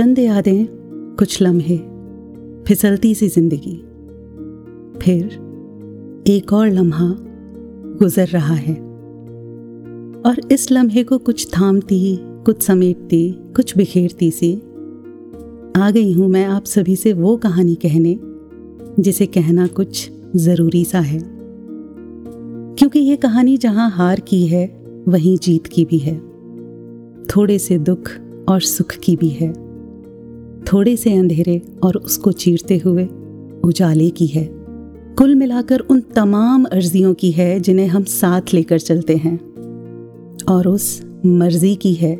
चंद यादें कुछ लम्हे, फिसलती सी ज़िंदगी। फिर एक और लम्हा गुजर रहा है। और इस लम्हे को कुछ थामती, कुछ समेटती, कुछ बिखेरती सी, आ गई हूँ मैं आप सभी से वो कहानी कहने, जिसे कहना कुछ ज़रूरी सा है। क्योंकि ये कहानी जहाँ हार की है, वहीं जीत की भी है। थोड़े से दुख और सुख की भी है। थोड़े से अंधेरे और उसको चीरते हुए उजाले की है। कुल मिलाकर उन तमाम अर्जियों की है जिन्हें हम साथ लेकर चलते हैं। और उस मर्ज़ी की है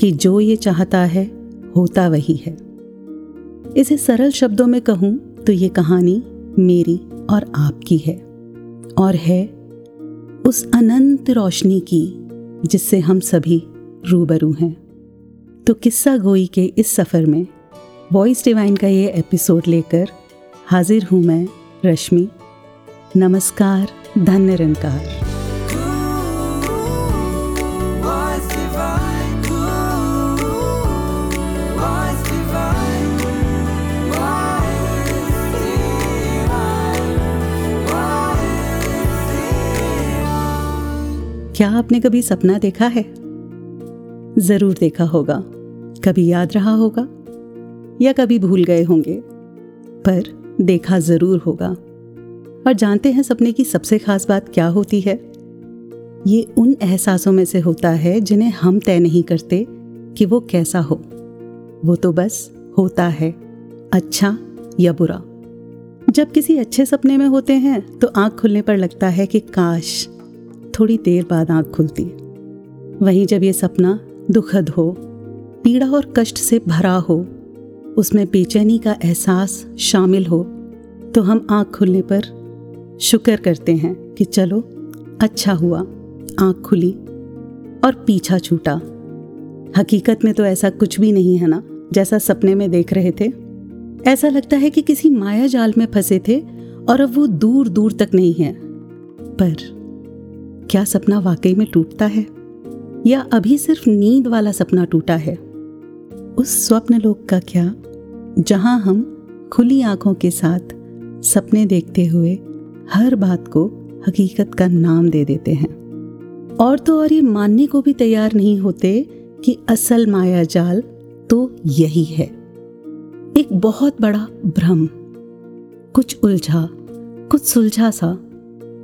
कि जो ये चाहता है, होता वही है। इसे सरल शब्दों में कहूँ तो ये कहानी मेरी और आपकी है। और है उस अनंत रोशनी की जिससे हम सभी रूबरू हैं। तो किस्सा गोई के इस सफ़र में वॉइस डिवाइन का ये एपिसोड लेकर हाजिर हूँ मैं रश्मि। नमस्कार धन निरंकार क्या आपने कभी सपना देखा है? ज़रूर देखा होगा। कभी याद रहा होगा? या कभी भूल गए होंगे, पर देखा ज़रूर होगा। और जानते हैं सपने की सबसे खास बात क्या होती है? ये उन एहसासों में से होता है जिन्हें हम तय नहीं करते कि वो कैसा हो। वो तो बस होता है अच्छा या बुरा। जब किसी अच्छे सपने में होते हैं तो आँख खुलने पर लगता है कि काश, थोड़ी देर बाद आँख खुलती। वहीं जब ये सपना दुखद हो, पीड़ा और कष्ट से भरा हो उसमें बेचैनी का एहसास शामिल हो तो हम आँख खुलने पर शुक्र करते हैं कि चलो अच्छा हुआ, आँख खुली और पीछा छूटा। हकीकत में तो ऐसा कुछ भी नहीं है ना, जैसा सपने में देख रहे थे। ऐसा लगता है कि किसी माया जाल में फंसे थे और अब वो दूर दूर तक नहीं है। पर क्या सपना वाकई में टूटता है? या अभी सिर्फ़ नींद वाला सपना टूटा है? उस स्वप्न लोक का क्या जहाँ हम खुली आँखों के साथ सपने देखते हुए हर बात को हकीकत का नाम दे देते हैं। और तो और ये मानने को भी तैयार नहीं होते कि असल माया जाल तो यही है। एक बहुत बड़ा भ्रम, कुछ उलझा, कुछ सुलझा सा,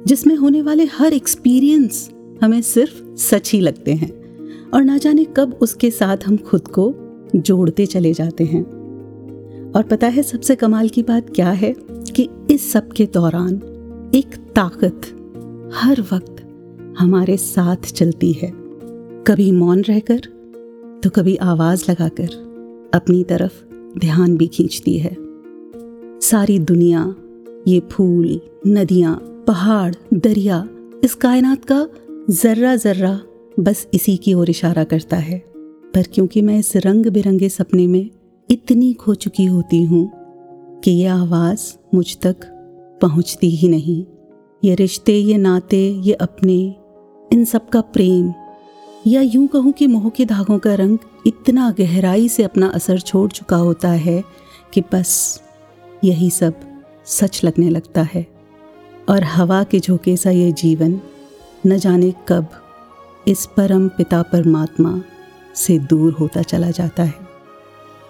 जिसमें होने वाले हर एक्सपीरियंस हमें सिर्फ़ सच ही लगते हैं और ना जाने कब उसके साथ हम खुद को जोड़ते चले जाते हैं। और पता है सबसे कमाल की बात क्या है? कि इस सब के दौरान एक ताकत हर वक्त हमारे साथ चलती है। कभी मौन रहकर तो कभी आवाज़ लगाकर अपनी तरफ़ ध्यान भी खींचती है। सारी दुनिया, ये फूल, नदियाँ, पहाड़, दरिया, इस कायनात का जर्रा जर्रा बस इसी की ओर इशारा करता है। पर क्योंकि मैं इस रंग बिरंगे सपने में इतनी खो चुकी होती हूँ कि ये आवाज़ मुझ तक पहुँचती ही नहीं। ये रिश्ते, ये नाते, ये अपने, इन सब का प्रेम। या यूँ कहूँ कि मोह के धागों का रंग इतना गहराई से अपना असर छोड़ चुका होता है कि बस यही सब सच लगने लगता है। और हवा के झोंके सा ये जीवन न जाने कब इस परम पिता परमात्मा से दूर होता चला जाता है।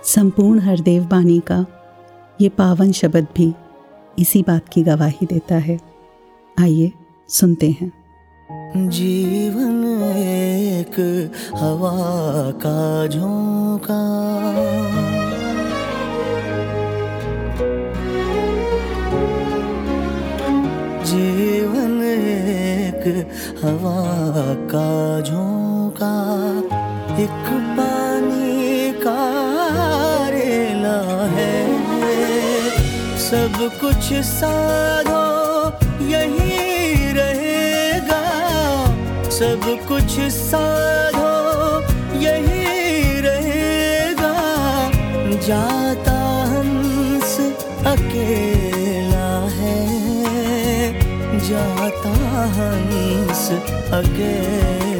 संपूर्ण हरदेव बानी का ये पावन शब्द भी इसी बात की गवाही देता है। आइए सुनते हैं। जीवन एक हवा का झोंका। जीवन एक हवा का झोंका। एक पानी सब कुछ साधो, यही रहेगा। सब कुछ साधो, यही रहेगा। जाता हंस अकेला है, जाता हंस अकेला।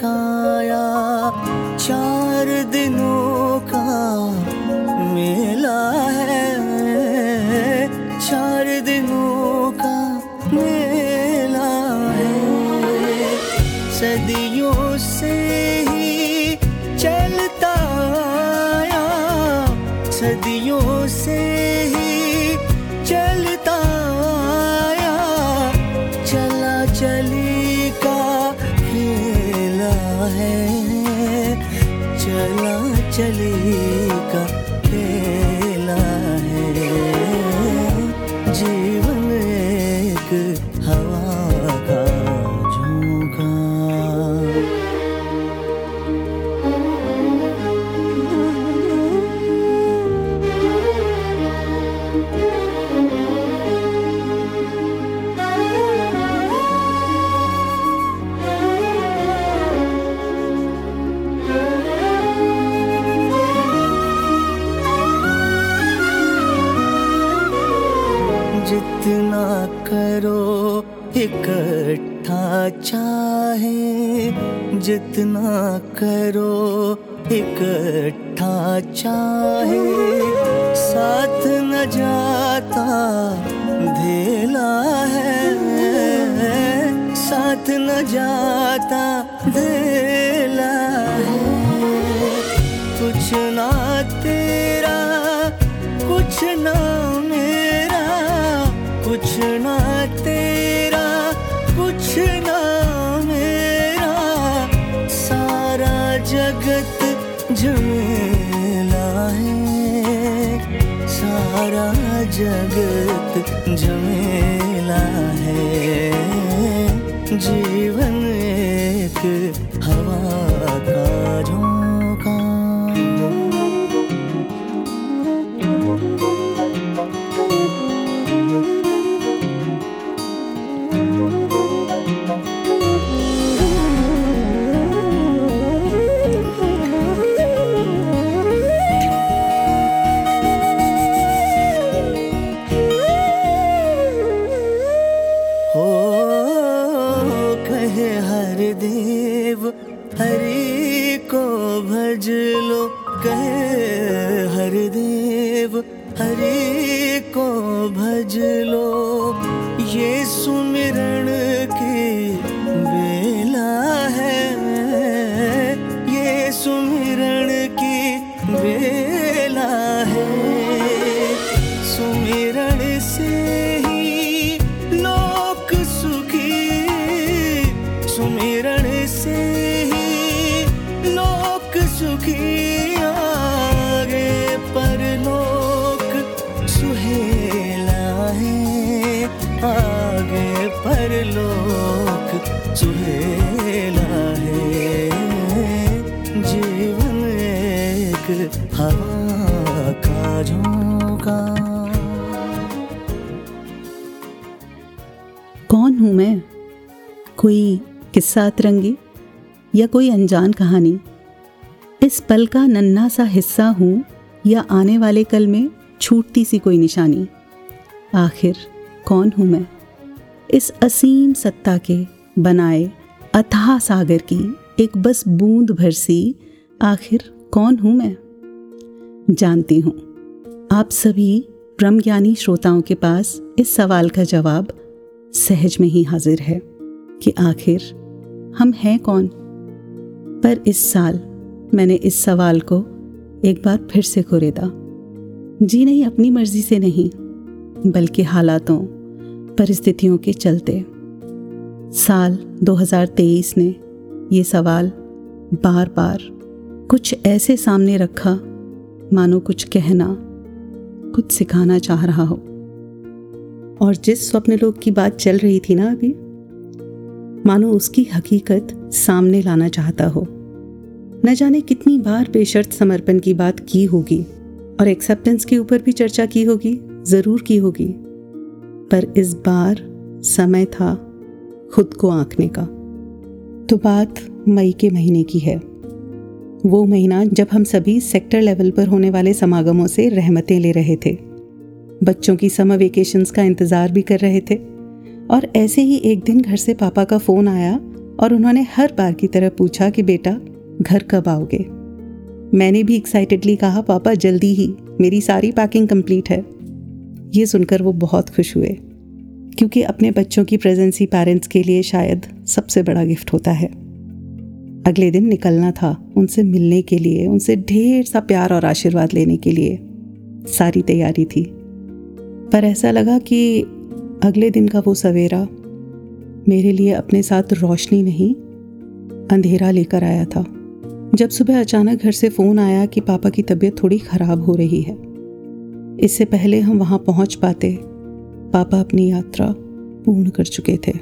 काया चला जितना करो, इकट्ठा चाहे। साथ न जाता, धेला है। साथ न जाता, धेला है। कुछ ना तेरा, कुछ ना मेरा, कुछ ना झमेला है सारा जगत झमेला है जीवन किस्सा अतरंगी या कोई अनजान कहानी? इस पल का नन्हा सा हिस्सा हूँ, या आने वाले कल में छूटती सी कोई निशानी? आखिर कौन हूँ मैं? इस असीम सत्ता के बनाए अथाह सागर की एक बस बूंद भर सी आखिर कौन हूँ मैं? जानती हूँ। आप सभी ब्रह्मज्ञानी श्रोताओं के पास इस सवाल का जवाब सहज में ही हाजिर है कि आखिर हम हैं कौन? पर इस साल मैंने इस सवाल को एक बार फिर से कुरेदा जी नहीं, अपनी मर्ज़ी से नहीं, बल्कि हालातों, परिस्थितियों के चलते। साल 2023 ने ये सवाल बार बार कुछ ऐसे सामने रखा, मानो कुछ कहना, कुछ सिखाना चाह रहा हो। और जिस स्वप्न लोक की बात चल रही थी ना अभी मानो उसकी हकीकत सामने लाना चाहता हो। न जाने कितनी बार बेशर्त समर्पण की बात की होगी और एक्सेप्टेंस के ऊपर भी चर्चा की होगी, ज़रूर की होगी। पर इस बार समय था खुद को आंकने का। तो बात मई के महीने की है। वो महीना जब हम सभी सेक्टर लेवल पर होने वाले समागमों से रहमतें ले रहे थे। बच्चों की समर वेकेशंस का इंतज़ार भी कर रहे थे। और ऐसे ही एक दिन घर से पापा का फ़ोन आया और उन्होंने हर बार की तरह पूछा कि बेटा, घर कब आओगे? मैंने भी एक्साइटेडली कहा, पापा, जल्दी ही, मेरी सारी पैकिंग कंप्लीट है। ये सुनकर वो बहुत खुश हुए, क्योंकि अपने बच्चों की प्रेजेंस ही पेरेंट्स के लिए शायद सबसे बड़ा गिफ्ट होता है। अगले दिन निकलना था उनसे मिलने के लिए, उनसे ढेर सा प्यार और आशीर्वाद लेने के लिए। सारी तैयारी थी। पर ऐसा लगा कि अगले दिन का वो सवेरा मेरे लिए अपने साथ रोशनी नहीं, अंधेरा लेकर आया था। जब सुबह अचानक घर से फ़ोन आया कि पापा की तबीयत थोड़ी ख़राब हो रही है, इससे पहले हम वहाँ पहुँच पाते, पापा अपनी यात्रा पूर्ण कर चुके थे।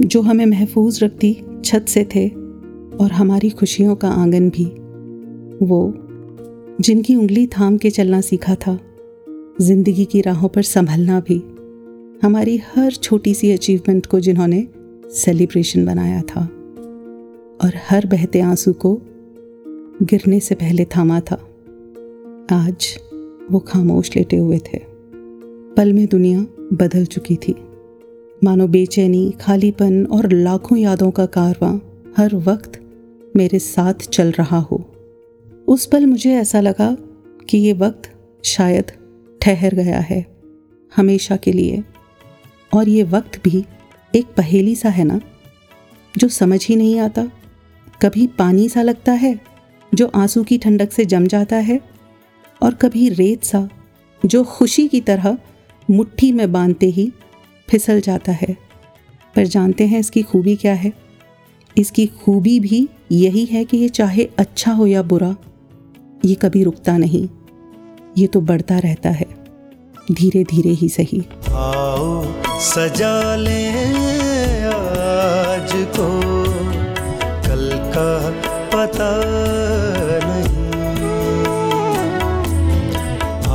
जो हमें महफूज रखती, छत से थे और हमारी खुशियों का आँगन भी। वो, जिनकी उंगली थाम के चलना सीखा था, ज़िंदगी की राहों पर संभलना भी। हमारी हर छोटी सी अचीवमेंट को जिन्होंने सेलिब्रेशन बनाया था। और हर बहते आँसू को गिरने से पहले थामा था। आज वो खामोश लेटे हुए थे। पल में दुनिया बदल चुकी थी। मानो बेचैनी, खालीपन और लाखों यादों का कारवां हर वक्त मेरे साथ चल रहा हो। उस पल मुझे ऐसा लगा कि ये वक्त शायद ठहर गया है। हमेशा के लिए। और ये वक्त भी एक पहेली सा है ना, जो समझ ही नहीं आता। कभी पानी सा लगता है, जो आँसू की ठंडक से जम जाता है, और कभी रेत सा, जो खुशी की तरह मुट्ठी में बांधते ही फिसल जाता है। पर जानते हैं इसकी खूबी क्या है? इसकी खूबी भी यही है कि ये चाहे अच्छा हो या बुरा, ये कभी रुकता नहीं, ये तो बढ़ता रहता है धीरे धीरे ही सही। आओ सजा ले आज को। कल का पता नहीं।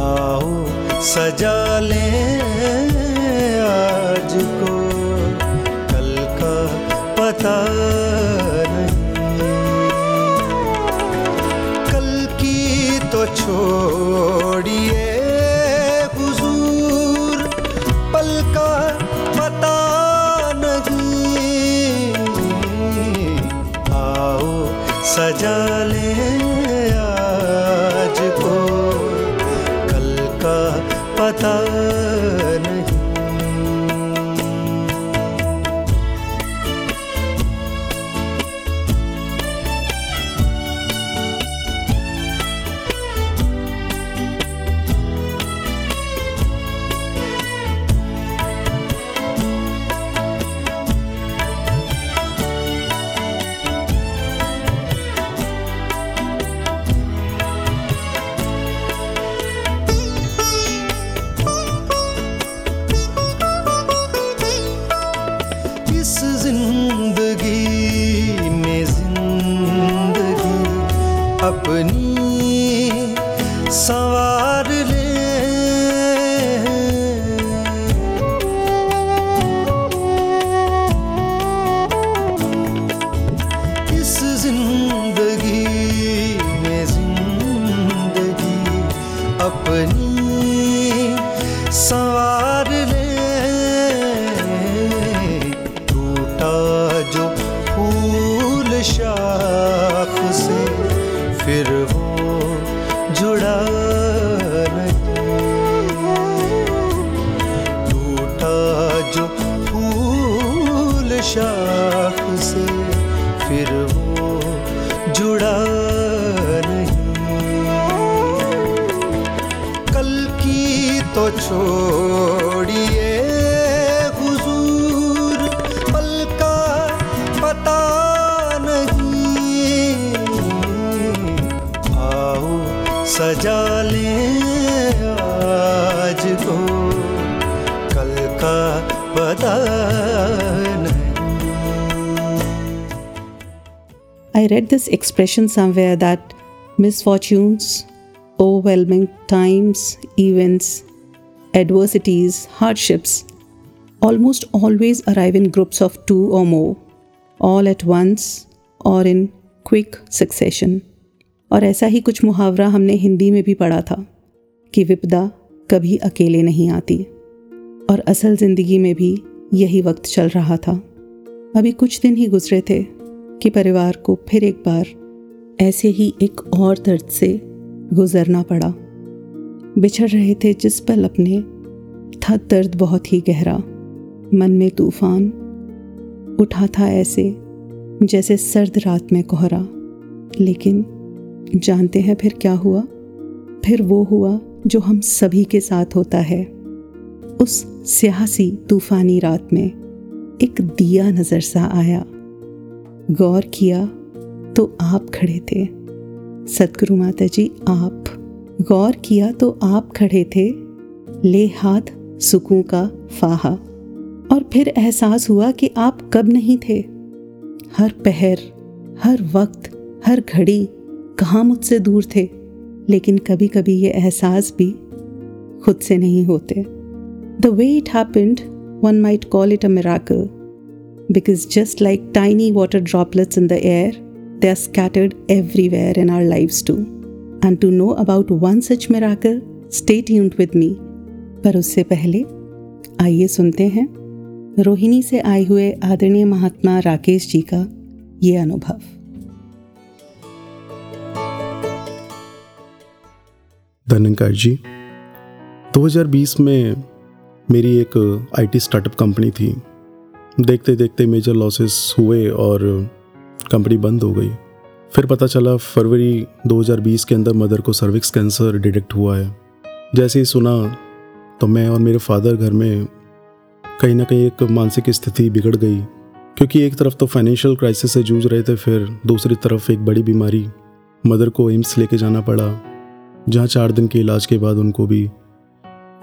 आओ सजा ले this expression somewhere that misfortunes, overwhelming times, events, adversities, hardships almost always arrive in groups of two or more, all at once or in quick succession. और ऐसा ही कुछ मुहावरा हमने हिंदी में भी पढ़ा था कि विपदा कभी अकेले नहीं आती और असल ज़िंदगी में भी यही वक्त चल रहा था अभी कुछ दिन ही गुजरे थे कि परिवार को फिर एक बार ऐसे ही एक और दर्द से गुजरना पड़ा। बिछड़ रहे थे जिस पल अपने, था दर्द बहुत ही गहरा। मन में तूफ़ान उठा था ऐसे, जैसे सर्द रात में कोहरा। लेकिन जानते हैं फिर क्या हुआ? फिर वो हुआ जो हम सभी के साथ होता है। उस सियासी तूफानी रात में एक दिया नज़र सा आया। गौर किया तो आप खड़े थे। सतगुरु माता जी आप गौर किया तो आप खड़े थे। ले हाथ सुकून का फाहा। और फिर एहसास हुआ कि आप कब नहीं थे। हर पहर, हर वक्त, हर घड़ी कहाँ मुझसे दूर थे। लेकिन कभी कभी ये एहसास भी खुद से नहीं होते। The way it happened one might call it a miracle because just like tiny water droplets in the air, they are scattered everywhere in our lives too. And to know about one such miracle, stay tuned with me. पर उससे पहले आइए सुनते हैं रोहिणी से आए हुए आदरणीय महात्मा राकेश जी का ये अनुभव धनंकार जी 2020 में मेरी एक आईटी स्टार्टअप कंपनी थी देखते देखते मेजर लॉसेस हुए और कंपनी बंद हो गई। फिर पता चला फरवरी 2020 के अंदर मदर को सर्विक्स कैंसर डिटेक्ट हुआ है। जैसे ही सुना तो मैं और मेरे फादर घर में कहीं ना कहीं एक मानसिक स्थिति बिगड़ गई। क्योंकि एक तरफ़ तो फाइनेंशियल क्राइसिस से जूझ रहे थे, फिर दूसरी तरफ़ एक बड़ी बीमारी मदर को एम्स लेके जाना पड़ा, जहाँ चार दिन के इलाज के बाद उनको भी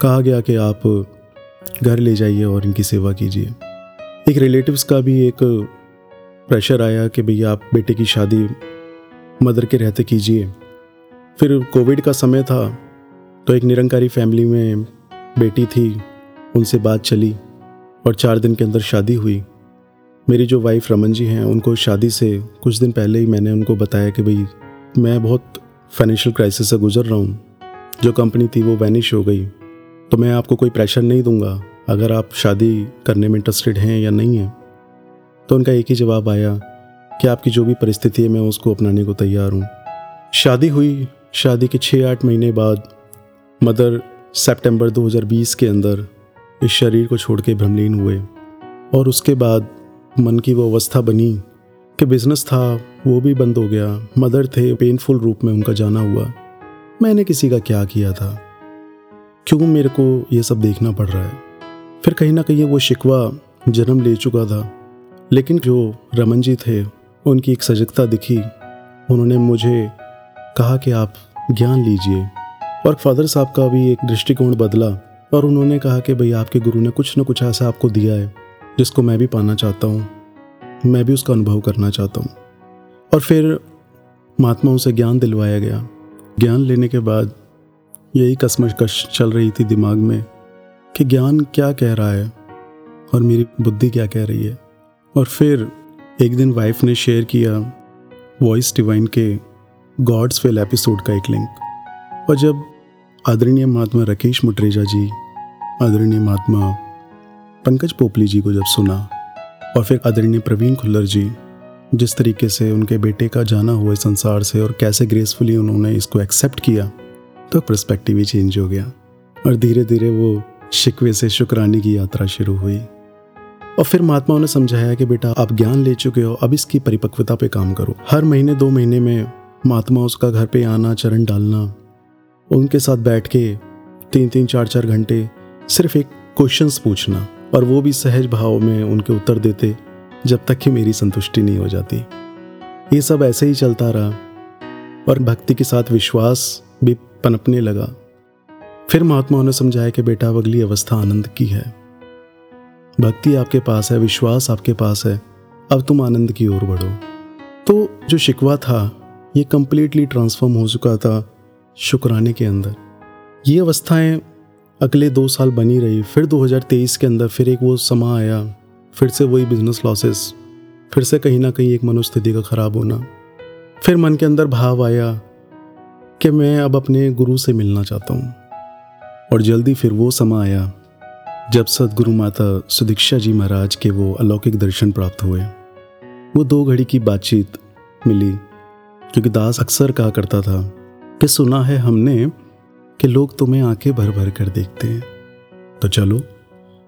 कहा गया कि आप घर ले जाइए और इनकी सेवा कीजिए। एक रिलेटिव्स का भी एक प्रेशर आया कि भैया आप बेटे की शादी मदर के रहते कीजिए। फिर कोविड का समय था तो एक निरंकारी फैमिली में बेटी थी, उनसे बात चली और चार दिन के अंदर शादी हुई। मेरी जो वाइफ रमन जी हैं, उनको शादी से कुछ दिन पहले ही मैंने उनको बताया कि भाई मैं बहुत फाइनेंशियल क्राइसिस से गुजर रहा हूँ। जो कंपनी थी वो वैनिश हो गई तो मैं आपको कोई प्रेशर नहीं दूँगा। अगर आप शादी करने में इंटरेस्टेड हैं या नहीं हैं तो उनका एक ही जवाब आया कि आपकी जो भी परिस्थिति है, मैं उसको अपनाने को तैयार हूँ। शादी हुई, शादी के छः आठ महीने बाद, मदर सितंबर 2020 के अंदर इस शरीर को छोड़ के भ्रमलीन हुए और उसके बाद मन की वो अवस्था बनी कि बिज़नेस था, वो भी बंद हो गया मदर थे पेनफुल रूप में उनका जाना हुआ। मैंने किसी का क्या किया था? क्यों मेरे को ये सब देखना पड़ रहा है? फिर कहीं ना कहीं वो शिकवा जन्म ले चुका था। लेकिन जो रमन जी थे, उनकी एक सजगता दिखी। उन्होंने मुझे कहा कि आप ज्ञान लीजिए। और फादर साहब का भी एक दृष्टिकोण बदला और उन्होंने कहा कि भाई आपके गुरु ने कुछ ना कुछ ऐसा आपको दिया है, जिसको मैं भी पाना चाहता हूँ। मैं भी उसका अनुभव करना चाहता हूँ। और फिर महात्माओं से ज्ञान दिलवाया गया। ज्ञान लेने के बाद यही कसमकश चल रही थी दिमाग में कि ज्ञान क्या कह रहा है और मेरी बुद्धि क्या कह रही है। और फिर एक दिन वाइफ ने शेयर किया वॉइस डिवाइन के गॉड्स फेल एपिसोड का एक लिंक और जब आदरणीय महात्मा राकेश मुटरेजा जी, आदरणीय महात्मा पंकज पोपली जी को जब सुना और फिर आदरणीय प्रवीण खुल्लर जी, जिस तरीके से उनके बेटे का जाना हुआ संसार से और कैसे ग्रेसफुली उन्होंने इसको एक्सेप्ट किया तो पर्सपेक्टिव ही चेंज हो गया। और धीरे धीरे वो शिकवे से शुक्राने की यात्रा शुरू हुई। और फिर महात्माओं ने समझाया कि बेटा, आप ज्ञान ले चुके हो, अब इसकी परिपक्वता पे काम करो। हर महीने दो महीने में महात्मा उसका घर पे आना, चरण डालना, उनके साथ बैठ के तीन तीन, चार चार घंटे सिर्फ़ एक क्वेश्चंस पूछना, और वो भी सहज भाव में उनके उत्तर देते, जब तक कि मेरी संतुष्टि नहीं हो जाती। ये सब ऐसे ही चलता रहा, और भक्ति के साथ विश्वास भी पनपने लगा। फिर महात्माओं ने समझाया कि बेटा, अब अगली अवस्था आनंद की है। भक्ति आपके पास है, विश्वास आपके पास है, अब तुम आनंद की ओर बढ़ो। तो जो शिकवा था, ये कंप्लीटली ट्रांसफॉर्म हो चुका था शुक्राने के अंदर। ये अवस्थाएँ अगले दो साल बनी रही, फिर 2023 के अंदर फिर एक वो समा आया, फिर से वही बिज़नेस लॉसेस फिर से कहीं ना कहीं एक मनोस्थिति का खराब होना। फिर मन के अंदर भाव आया कि मैं अब अपने गुरु से मिलना चाहता हूँ। और जल्दी फिर वो समा आया, जब सदगुरु माता सुदीक्षा जी महाराज के वो अलौकिक दर्शन प्राप्त हुए। वो दो घड़ी की बातचीत मिली, क्योंकि दास अक्सर कहा करता था कि सुना है हमने कि लोग तुम्हें आँखें भर भर कर देखते हैं। तो चलो,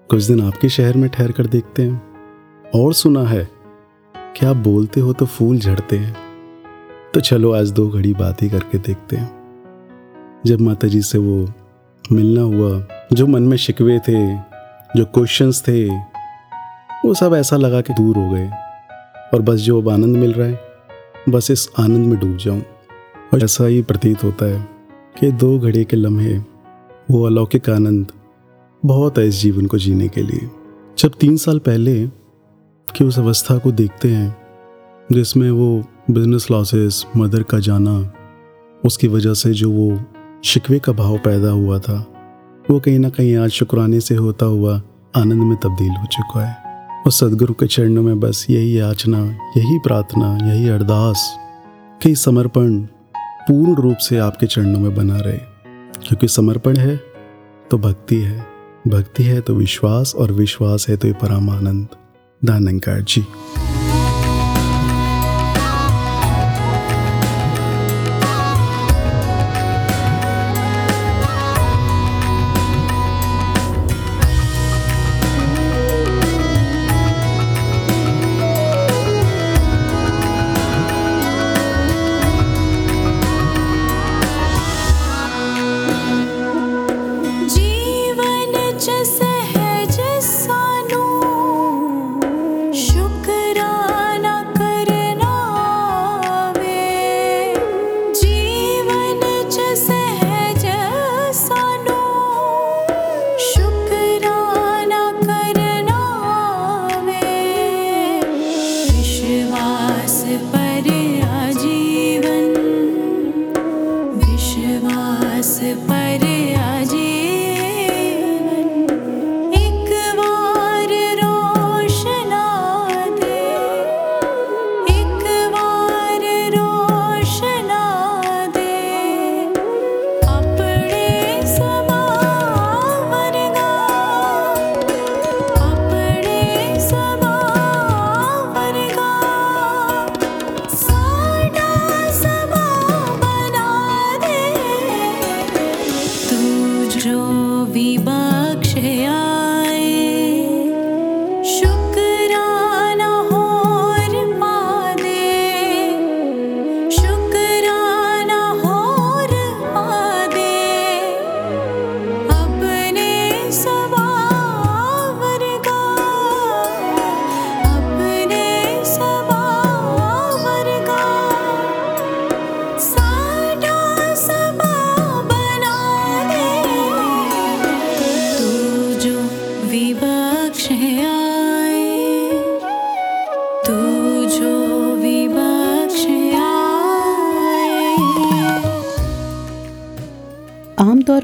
कुछ दिन आपके शहर में ठहर कर देखते हैं। और सुना है कि आप बोलते हो तो फूल झड़ते हैं। तो चलो आज दो घड़ी बात ही करके देखते हैं। जब माता जी से वो मिलना हुआ, जो मन में शिकवे थे, जो क्वेश्चंस थे, वो सब ऐसा लगा कि दूर हो गए। और बस जो अब आनंद मिल रहा है, बस इस आनंद में डूब जाऊँ। और ऐसा ही प्रतीत होता है कि दो घड़े के लम्हे, वो अलौकिक आनंद, बहुत है इस जीवन को जीने के लिए। जब तीन साल पहले की उस अवस्था को देखते हैं, जिसमें वो बिज़नेस लॉसेस मदर का जाना, उसकी वजह से जो वो शिकवे का भाव पैदा हुआ था। वो कहीं ना कहीं आज शुक्राने से होता हुआ आनंद में तब्दील हो चुका है। और सदगुरु के चरणों में बस यही याचना, यही प्रार्थना, यही अरदास कि समर्पण पूर्ण रूप से आपके चरणों में बना रहे। क्योंकि समर्पण है तो भक्ति है। भक्ति है तो विश्वास और विश्वास है तो ये परमानंद दानंकार जी।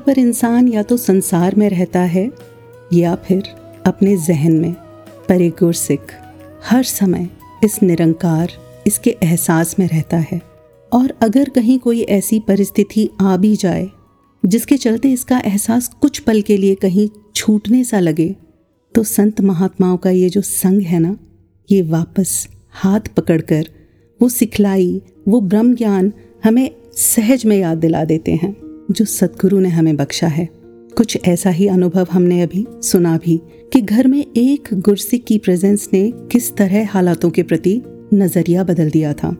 पर इंसान या तो संसार में रहता है या फिर अपने जहन में। पर एक गुरसिक हर समय इस निरंकार, इसके एहसास में रहता है। और अगर कहीं कोई ऐसी परिस्थिति आ भी जाए, जिसके चलते इसका एहसास कुछ पल के लिए कहीं छूटने सा लगे तो संत महात्माओं का ये जो संग है ना, ये वापस हाथ पकड़कर वो सिखलाई, वो ब्रह्म ज्ञान हमें सहज में याद दिला देते हैं। जो सदगुरु ने हमें बख्शा है। कुछ ऐसा ही अनुभव हमने अभी सुना भी कि घर में एक गुरसिक की प्रेजेंस ने किस तरह हालातों के प्रति नज़रिया बदल दिया था।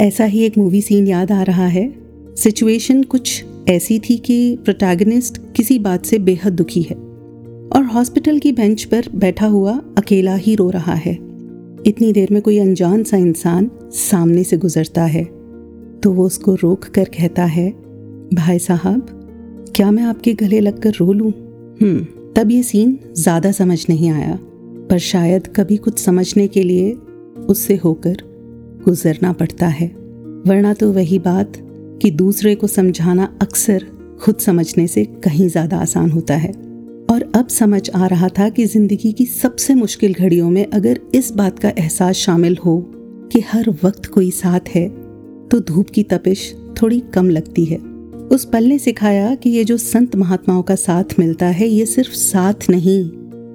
ऐसा ही एक मूवी सीन याद आ रहा है। सिचुएशन कुछ ऐसी थी कि प्रोटैगनिस्ट किसी बात से बेहद दुखी है और हॉस्पिटल की बेंच पर बैठा हुआ अकेला ही रो रहा है। इतनी देर में कोई अनजान सा इंसान सामने से गुजरता है तो वो उसको रोक कर कहता है भाई साहब, क्या मैं आपके गले लगकर रो लूँ? हम्म तब ये सीन ज़्यादा समझ नहीं आया, पर शायद कभी कुछ समझने के लिए उससे होकर गुजरना पड़ता है। वरना तो वही बात कि दूसरे को समझाना अक्सर खुद समझने से कहीं ज़्यादा आसान होता है। और अब समझ आ रहा था कि ज़िंदगी की सबसे मुश्किल घड़ियों में अगर इस बात का एहसास शामिल हो कि हर वक्त कोई साथ है तो धूप की तपिश थोड़ी कम लगती है। उस पल ने सिखाया कि ये जो संत महात्माओं का साथ मिलता है, ये सिर्फ़ साथ नहीं,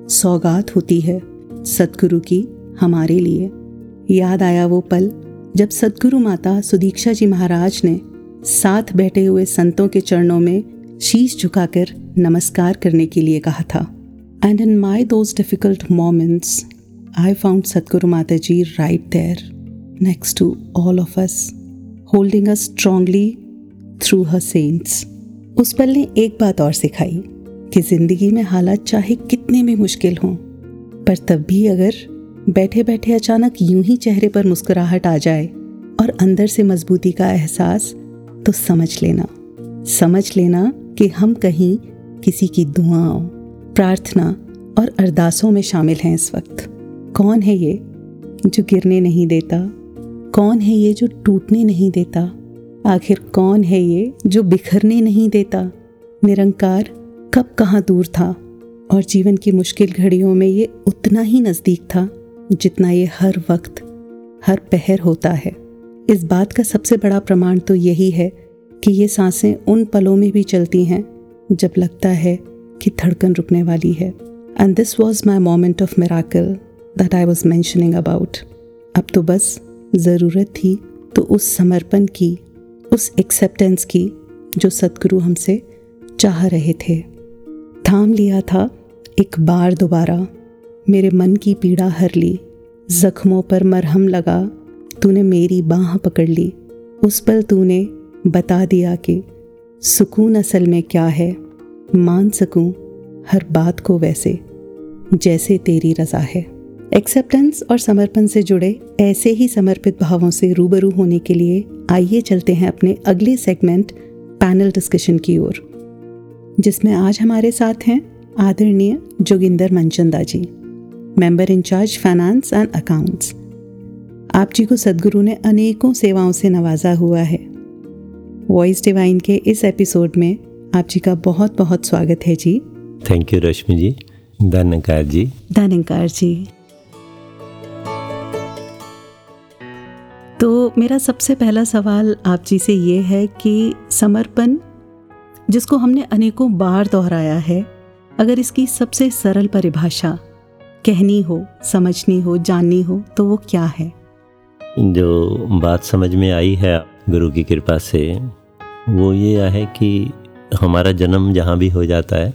सौगात होती है सतगुरु की हमारे लिए। याद आया वो पल जब सदगुरु माता सुदीक्षा जी महाराज ने साथ बैठे हुए संतों के चरणों में शीश झुकाकर नमस्कार करने के लिए कहा था। And in my those difficult moments I found Satguru Mata ji right there next to all of us holding us strongly through her saints उस पल ने एक बात और सिखाई कि ज़िंदगी में हालात चाहे कितने भी मुश्किल हों, पर तब भी अगर बैठे बैठे अचानक यूँ ही चेहरे पर मुस्कुराहट आ जाए और अंदर से मजबूती का एहसास तो समझ लेना। समझ लेना कि हम कहीं किसी की दुआओं, प्रार्थना और अरदासों में शामिल हैं इस वक्त। कौन है ये जो गिरने नहीं देता? कौन है ये जो टूटने नहीं देता? आखिर कौन है ये जो बिखरने नहीं देता? निरंकार कब कहाँ दूर था? और जीवन की मुश्किल घड़ियों में ये उतना ही नज़दीक था जितना ये हर वक्त, हर पहर होता है। इस बात का सबसे बड़ा प्रमाण तो यही है कि ये साँसें उन पलों में भी चलती हैं जब लगता है कि धड़कन रुकने वाली है। And this was my moment of miracle that I was mentioning about अब तो बस ज़रूरत थी तो उस समर्पण की उस एक्सेप्टेंस की जो सतगुरु हमसे चाह रहे थे। थाम लिया था एक बार दोबारा। मेरे मन की पीड़ा हर ली। जख्मों पर मरहम लगा। तूने मेरी बाह पकड़ ली। उस पल तूने बता दिया कि सुकून असल में क्या है। मान सकूँ हर बात को वैसे, जैसे तेरी रज़ा है। एक्सेप्टेंस और समर्पण से जुड़े ऐसे ही समर्पित भावों से रूबरू होने के लिए आइए चलते हैं अपने अगले सेगमेंट पैनल डिस्कशन की ओर जिसमें आज हमारे साथ हैं आदरणीय Joginder Manchanda ji member incharge finance and accounts आप जी को सदगुरु ने अनेकों सेवाओं से नवाजा हुआ है। वॉइस डिवाइन के इस एपिसोड में आप जी का बहुत बहुत स्वागत है जी। थैंक यू रश्मि जी। धन्यकार जी। धन्यकार जी। तो मेरा सबसे पहला सवाल आप जी से ये है कि समर्पण जिसको हमने अनेकों बार दोहराया है अगर इसकी सबसे सरल परिभाषा कहनी हो समझनी हो जाननी हो तो वो क्या है? जो बात समझ में आई है गुरु की कृपा से वो ये है कि हमारा जन्म जहाँ भी हो जाता है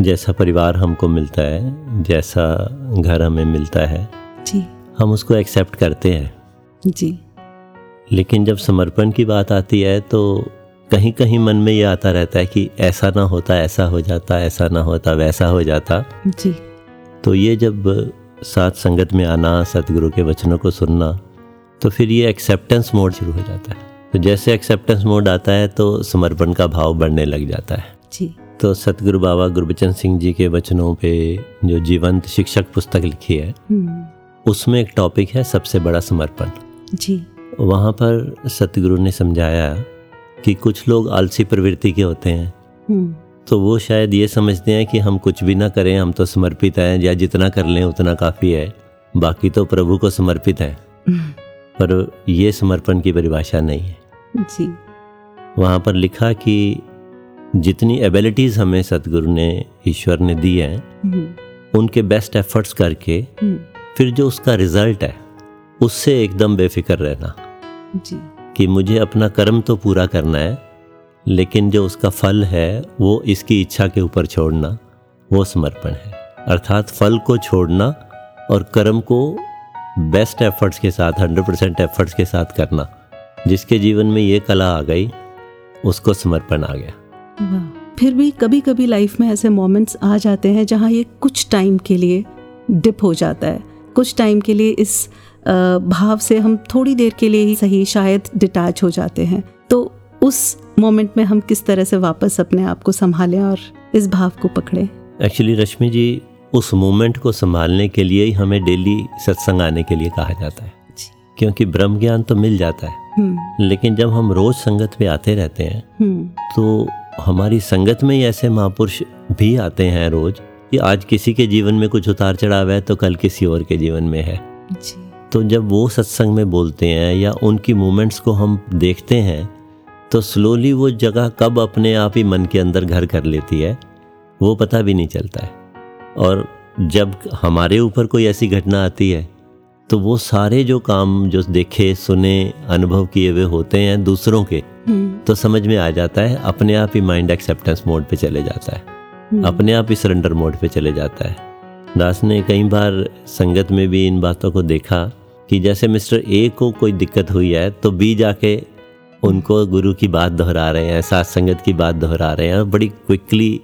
जैसा परिवार हमको मिलता है जैसा घर हमें मिलता है जी। हम उसको एक्सेप्ट करते हैं। जी। लेकिन जब समर्पण की बात आती है तो कहीं कहीं मन में ये आता रहता है कि ऐसा ना होता ऐसा हो जाता ऐसा ना होता वैसा हो जाता। जी। तो ये जब साथ संगत में आना सतगुरु के वचनों को सुनना तो फिर ये एक्सेप्टेंस मोड शुरू हो जाता है। तो जैसे एक्सेप्टेंस मोड आता है तो समर्पण का भाव बढ़ने लग जाता है। जी। तो सतगुरु बाबा गुरबचन सिंह जी के वचनों पे जो जीवंत शिक्षक पुस्तक लिखी है हम्म, उसमें एक टॉपिक है सबसे बड़ा समर्पण। जी। वहाँ पर सतगुरु ने समझाया कि कुछ लोग आलसी प्रवृत्ति के होते हैं। हम्म, तो वो शायद ये समझते हैं कि हम कुछ भी ना करें हम तो समर्पित हैं या जितना कर लें उतना काफ़ी है। बाकी तो प्रभु को समर्पित है। पर ये समर्पण की परिभाषा नहीं है। जी। वहाँ पर लिखा कि जितनी एबिलिटीज़ हमें सतगुरु ने ईश्वर ने दी हैं हम्म, उनके बेस्ट एफर्ट्स करके हम्म, फिर जो उसका रिज़ल्ट है उससे एकदम बेफिक्र रहना। जी। कि मुझे अपना कर्म तो पूरा करना है लेकिन जो उसका फल है वो इसकी इच्छा के ऊपर छोड़ना वो समर्पण है। अर्थात फल को छोड़ना और कर्म को बेस्ट एफर्ट्स के साथ हंड्रेड परसेंट एफर्ट्स के साथ करना जिसके जीवन में ये कला आ गई उसको समर्पण आ गया। फिर भी कभी कभी लाइफ में ऐसे मोमेंट्स आ जाते हैं जहाँ ये कुछ टाइम के लिए डिप हो जाता है। कुछ टाइम के लिए इस भाव से हम थोड़ी देर के लिए ही सही शायद डिटैच हो जाते हैं। तो उस मोमेंट में हम किस तरह से वापस अपने आप को संभालें और इस भाव को पकड़ें? एक्चुअली रश्मि जी उस मोमेंट को संभालने के लिए ही हमें डेली सत्संग आने के लिए कहा जाता है। क्योंकि ब्रह्म ज्ञान तो मिल जाता है। हम्म। लेकिन जब हम रोज संगत पे आते रहते हैं हम्म। तो हमारी संगत में ही ऐसे महापुरुष भी आते हैं रोज कि आज किसी के जीवन में कुछ उतार चढ़ाव है तो कल किसी और के जीवन में है। जी। तो जब वो सत्संग में बोलते हैं या उनकी मूवमेंट्स को हम देखते हैं तो स्लोली वो जगह कब अपने आप ही मन के अंदर घर कर लेती है वो पता भी नहीं चलता है। और जब हमारे ऊपर कोई ऐसी घटना आती है तो वो सारे जो काम जो देखे सुने अनुभव किए हुए होते हैं दूसरों के हम्म। तो समझ में आ जाता है अपने आप ही माइंड एक्सेप्टेंस मोड पे चले जाता है। हम्म, अपने आप ही सरेंडर मोड पे चले जाता है। दास ने कई बार संगत में भी इन बातों को देखा कि जैसे मिस्टर ए को कोई दिक्कत हुई है तो बी जाके उनको गुरु की बात दोहरा रहे हैं सात संगत की बात दोहरा रहे हैं और बड़ी क्विकली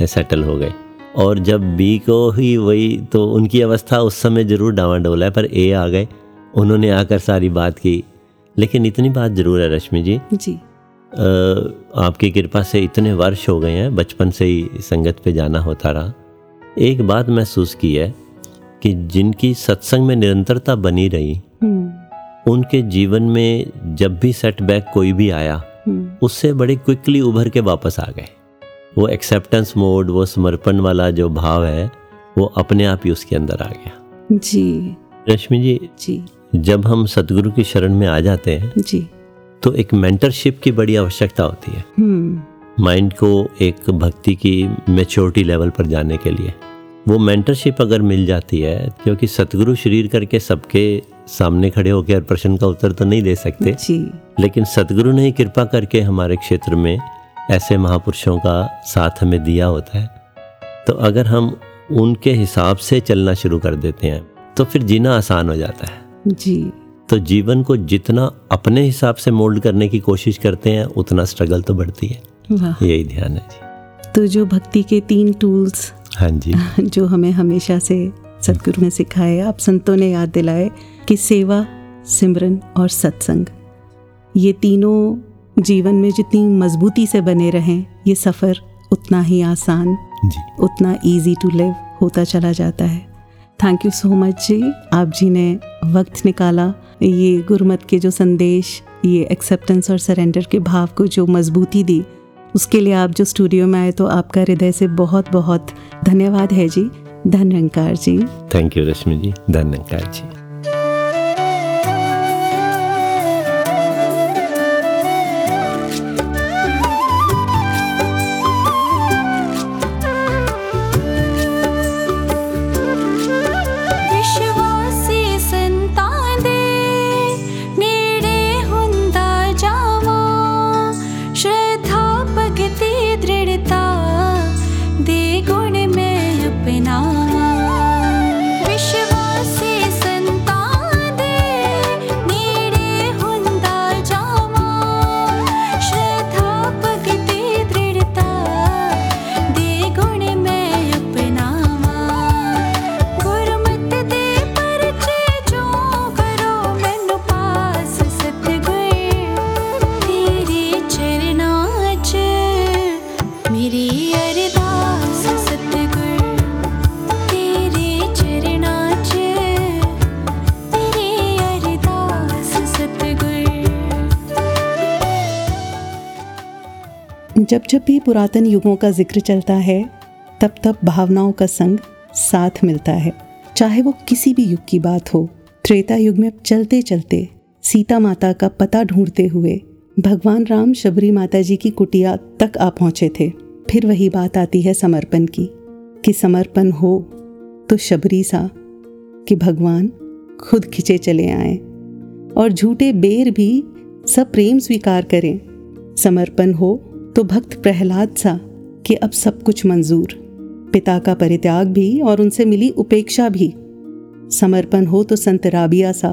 सेटल हो गए। और जब बी को ही वही तो उनकी अवस्था उस समय ज़रूर डावाडोल है पर ए आ गए। उन्होंने आकर सारी बात की। लेकिन इतनी बात ज़रूर है रश्मि जी। जी। अ, आपकी कृपा से इतने वर्ष हो गए हैं बचपन से ही संगत पे जाना होता रहा। एक बात महसूस की है कि जिनकी सत्संग में निरंतरता बनी रही हम्म। उनके जीवन में जब भी सेटबैक कोई भी आया हम्म। उससे बड़े क्विकली उभर के वापस आ गए। वो एक्सेप्टेंस मोड वो समर्पण वाला जो भाव है वो अपने आप ही उसके अंदर आ गया। जी। रश्मि जी जी। जब हम सतगुरु की शरण में आ जाते हैं जी। तो एक मेंटरशिप की बड़ी आवश्यकता होती है। हम्म। माइंड को एक भक्ति की मेच्योरिटी लेवल पर जाने के लिए। वो मेंटरशिप अगर मिल जाती है क्योंकि सतगुरु शरीर करके सबके सामने खड़े होकर हर प्रश्न का उत्तर तो नहीं दे सकते। जी। लेकिन सतगुरु ने ही कृपा करके हमारे क्षेत्र में ऐसे महापुरुषों का साथ हमें दिया होता है। तो अगर हम उनके हिसाब से चलना शुरू कर देते हैं तो फिर जीना आसान हो जाता है। जी। तो जीवन को जितना अपने हिसाब से मोल्ड करने की कोशिश करते हैं उतना स्ट्रगल तो बढ़ती है। यही ध्यान है जी। तो जो भक्ति के तीन टूल्स हाँ जी। जो हमें हमेशा से सदगुरु ने सिखाए आप संतों ने याद दिलाए कि सेवा सिमरन और सत्संग ये तीनों जीवन में जितनी मजबूती से बने रहें ये सफ़र उतना ही आसान जी। उतना इजी टू लिव होता चला जाता है। थैंक यू सो मच जी। आप जी ने वक्त निकाला ये गुरमत के जो संदेश ये एक्सेप्टेंस और सरेंडर के भाव को जो मजबूती दी उसके लिए आप जो स्टूडियो में आए तो आपका हृदय से बहुत बहुत धन्यवाद है जी। धन्यंकार जी। थैंक यू रश्मि जी। धन्यंकार जी। जब जब भी पुरातन युगों का ज़िक्र चलता है, तब तब भावनाओं का संग साथ मिलता है। चाहे वो किसी भी युग की बात हो, त्रेता युग में चलते चलते सीता माता का पता ढूंढते हुए भगवान राम शबरी माता जी की कुटिया तक आ पहुँचे थे। फिर वही बात आती है समर्पण की, कि समर्पण हो तो शबरी सा, कि भगवान खुद खिंचे चले आए। और झूठे बेर भी सब प्रेम स्वीकार करें। समर्पण हो तो भक्त प्रहलाद सा कि अब सब कुछ मंजूर। पिता का परित्याग भी और उनसे मिली उपेक्षा भी। समर्पण हो तो संत राबिया सा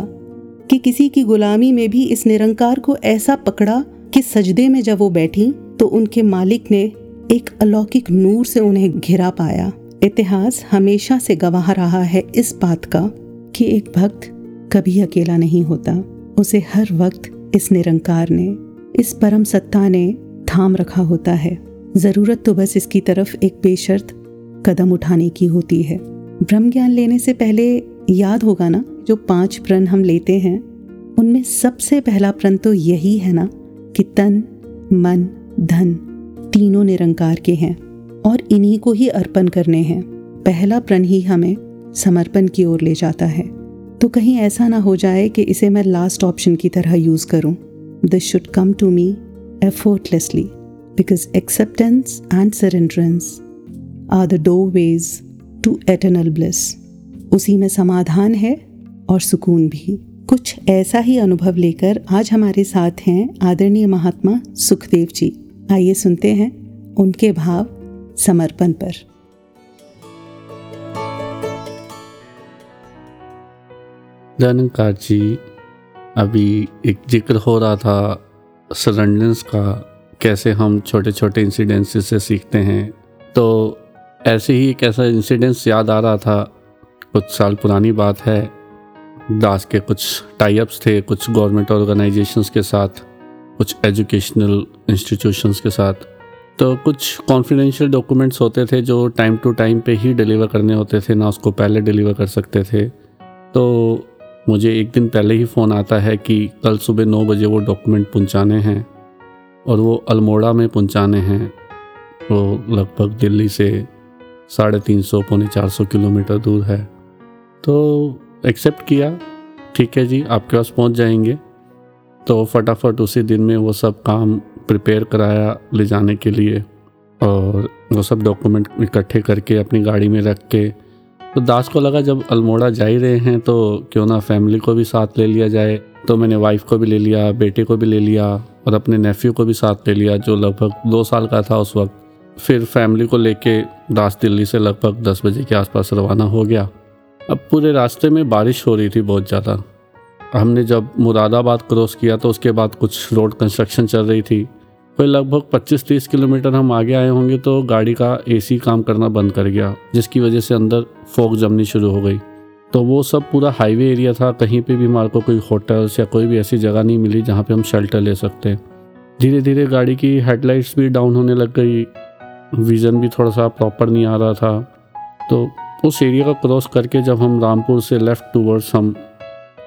कि किसी की गुलामी में भी इस निरंकार को ऐसा पकड़ा कि सजदे में जब वो बैठी तो उनके मालिक ने एक अलौकिक नूर से उन्हें घिरा पाया। इतिहास हमेशा से गवाह रहा है इस बात का कि एक भक्त कभी अकेला नहीं होता। उसे हर वक्त इस निरंकार ने, इस परम सत्ता ने थाम रखा होता है। ज़रूरत तो बस इसकी तरफ़ एक बेशर्त कदम उठाने की होती है। ब्रह्म ज्ञान लेने से पहले याद होगा ना, जो पाँच प्रण हम लेते हैं, उनमें सबसे पहला प्रण तो यही है ना कि तन, मन, धन तीनों निरंकार के हैं और इन्हीं को ही अर्पण करने हैं। पहला प्रण ही हमें समर्पण की ओर ले जाता है। तो कहीं ऐसा ना हो जाए कि इसे मैं लास्ट ऑप्शन की तरह यूज़ करूँ। This should come to me because acceptance and surrenderance are the two ways to eternal bliss उसी में समाधान है और सुकून भी। कुछ ऐसा ही अनुभव लेकर आज हमारे साथ हैं आदरणीय महात्मा सुखदेव जी। आइए सुनते हैं उनके भाव समर्पण पर। जी। अभी एक ज़िक्र हो रहा था सरेंडेंस का कैसे हम छोटे छोटे इंसिडेंसेस से सीखते हैं। तो ऐसे ही एक ऐसा इंसिडेंस याद आ रहा था। कुछ साल पुरानी बात है। दास के कुछ टाइप्स थे, कुछ गवर्नमेंट ऑर्गेनाइजेशंस के साथ, कुछ एजुकेशनल इंस्टीट्यूशंस के साथ। तो कुछ कॉन्फिडेंशियल डॉक्यूमेंट्स होते थे जो टाइम टू टाइम पे ही डिलीवर करने होते थे, ना उसको पहले डिलीवर कर सकते थे। तो मुझे एक दिन पहले ही फ़ोन आता है कि कल सुबह नौ बजे वो डॉक्यूमेंट पहुँचाने हैं और वो अल्मोड़ा में पहुँचाने हैं। वो लगभग दिल्ली से साढ़े तीन सौ, पौने चार सौ किलोमीटर दूर है। तो एक्सेप्ट किया। ठीक है जी, आपके पास पहुँच जाएँगे। तो फटाफट उसी दिन में वो सब काम प्रिपेयर कराया ले जाने के लिए और वो सब डॉक्यूमेंट इकट्ठे करके अपनी गाड़ी में रख के तो दास को लगा जब अल्मोड़ा जा ही रहे हैं तो क्यों ना फैमिली को भी साथ ले लिया जाए। तो मैंने वाइफ को भी ले लिया, बेटे को भी ले लिया और अपने नेफ्यू को भी साथ ले लिया, जो लगभग दो साल का था उस वक्त। फिर फैमिली को लेके दास दिल्ली से लगभग दस बजे के आसपास रवाना हो गया। अब पूरे रास्ते में बारिश हो रही थी बहुत ज़्यादा। हमने जब मुरादाबाद क्रॉस किया तो उसके बाद कुछ रोड कंस्ट्रक्शन चल रही थी। कोई लगभग 25-30 किलोमीटर हम आगे आए होंगे तो गाड़ी का एसी काम करना बंद कर गया, जिसकी वजह से अंदर फोक जमनी शुरू हो गई। तो वो सब पूरा हाईवे एरिया था, कहीं पे भी हमारे को कोई होटल्स या कोई भी ऐसी जगह नहीं मिली जहाँ पे हम शेल्टर ले सकते। धीरे धीरे गाड़ी की हेडलाइट्स भी डाउन होने लग गई विज़न भी थोड़ा सा प्रॉपर नहीं आ रहा था। तो उस एरिया को क्रॉस करके जब हम रामपुर से लेफ़्ट टूवर्ड्स हम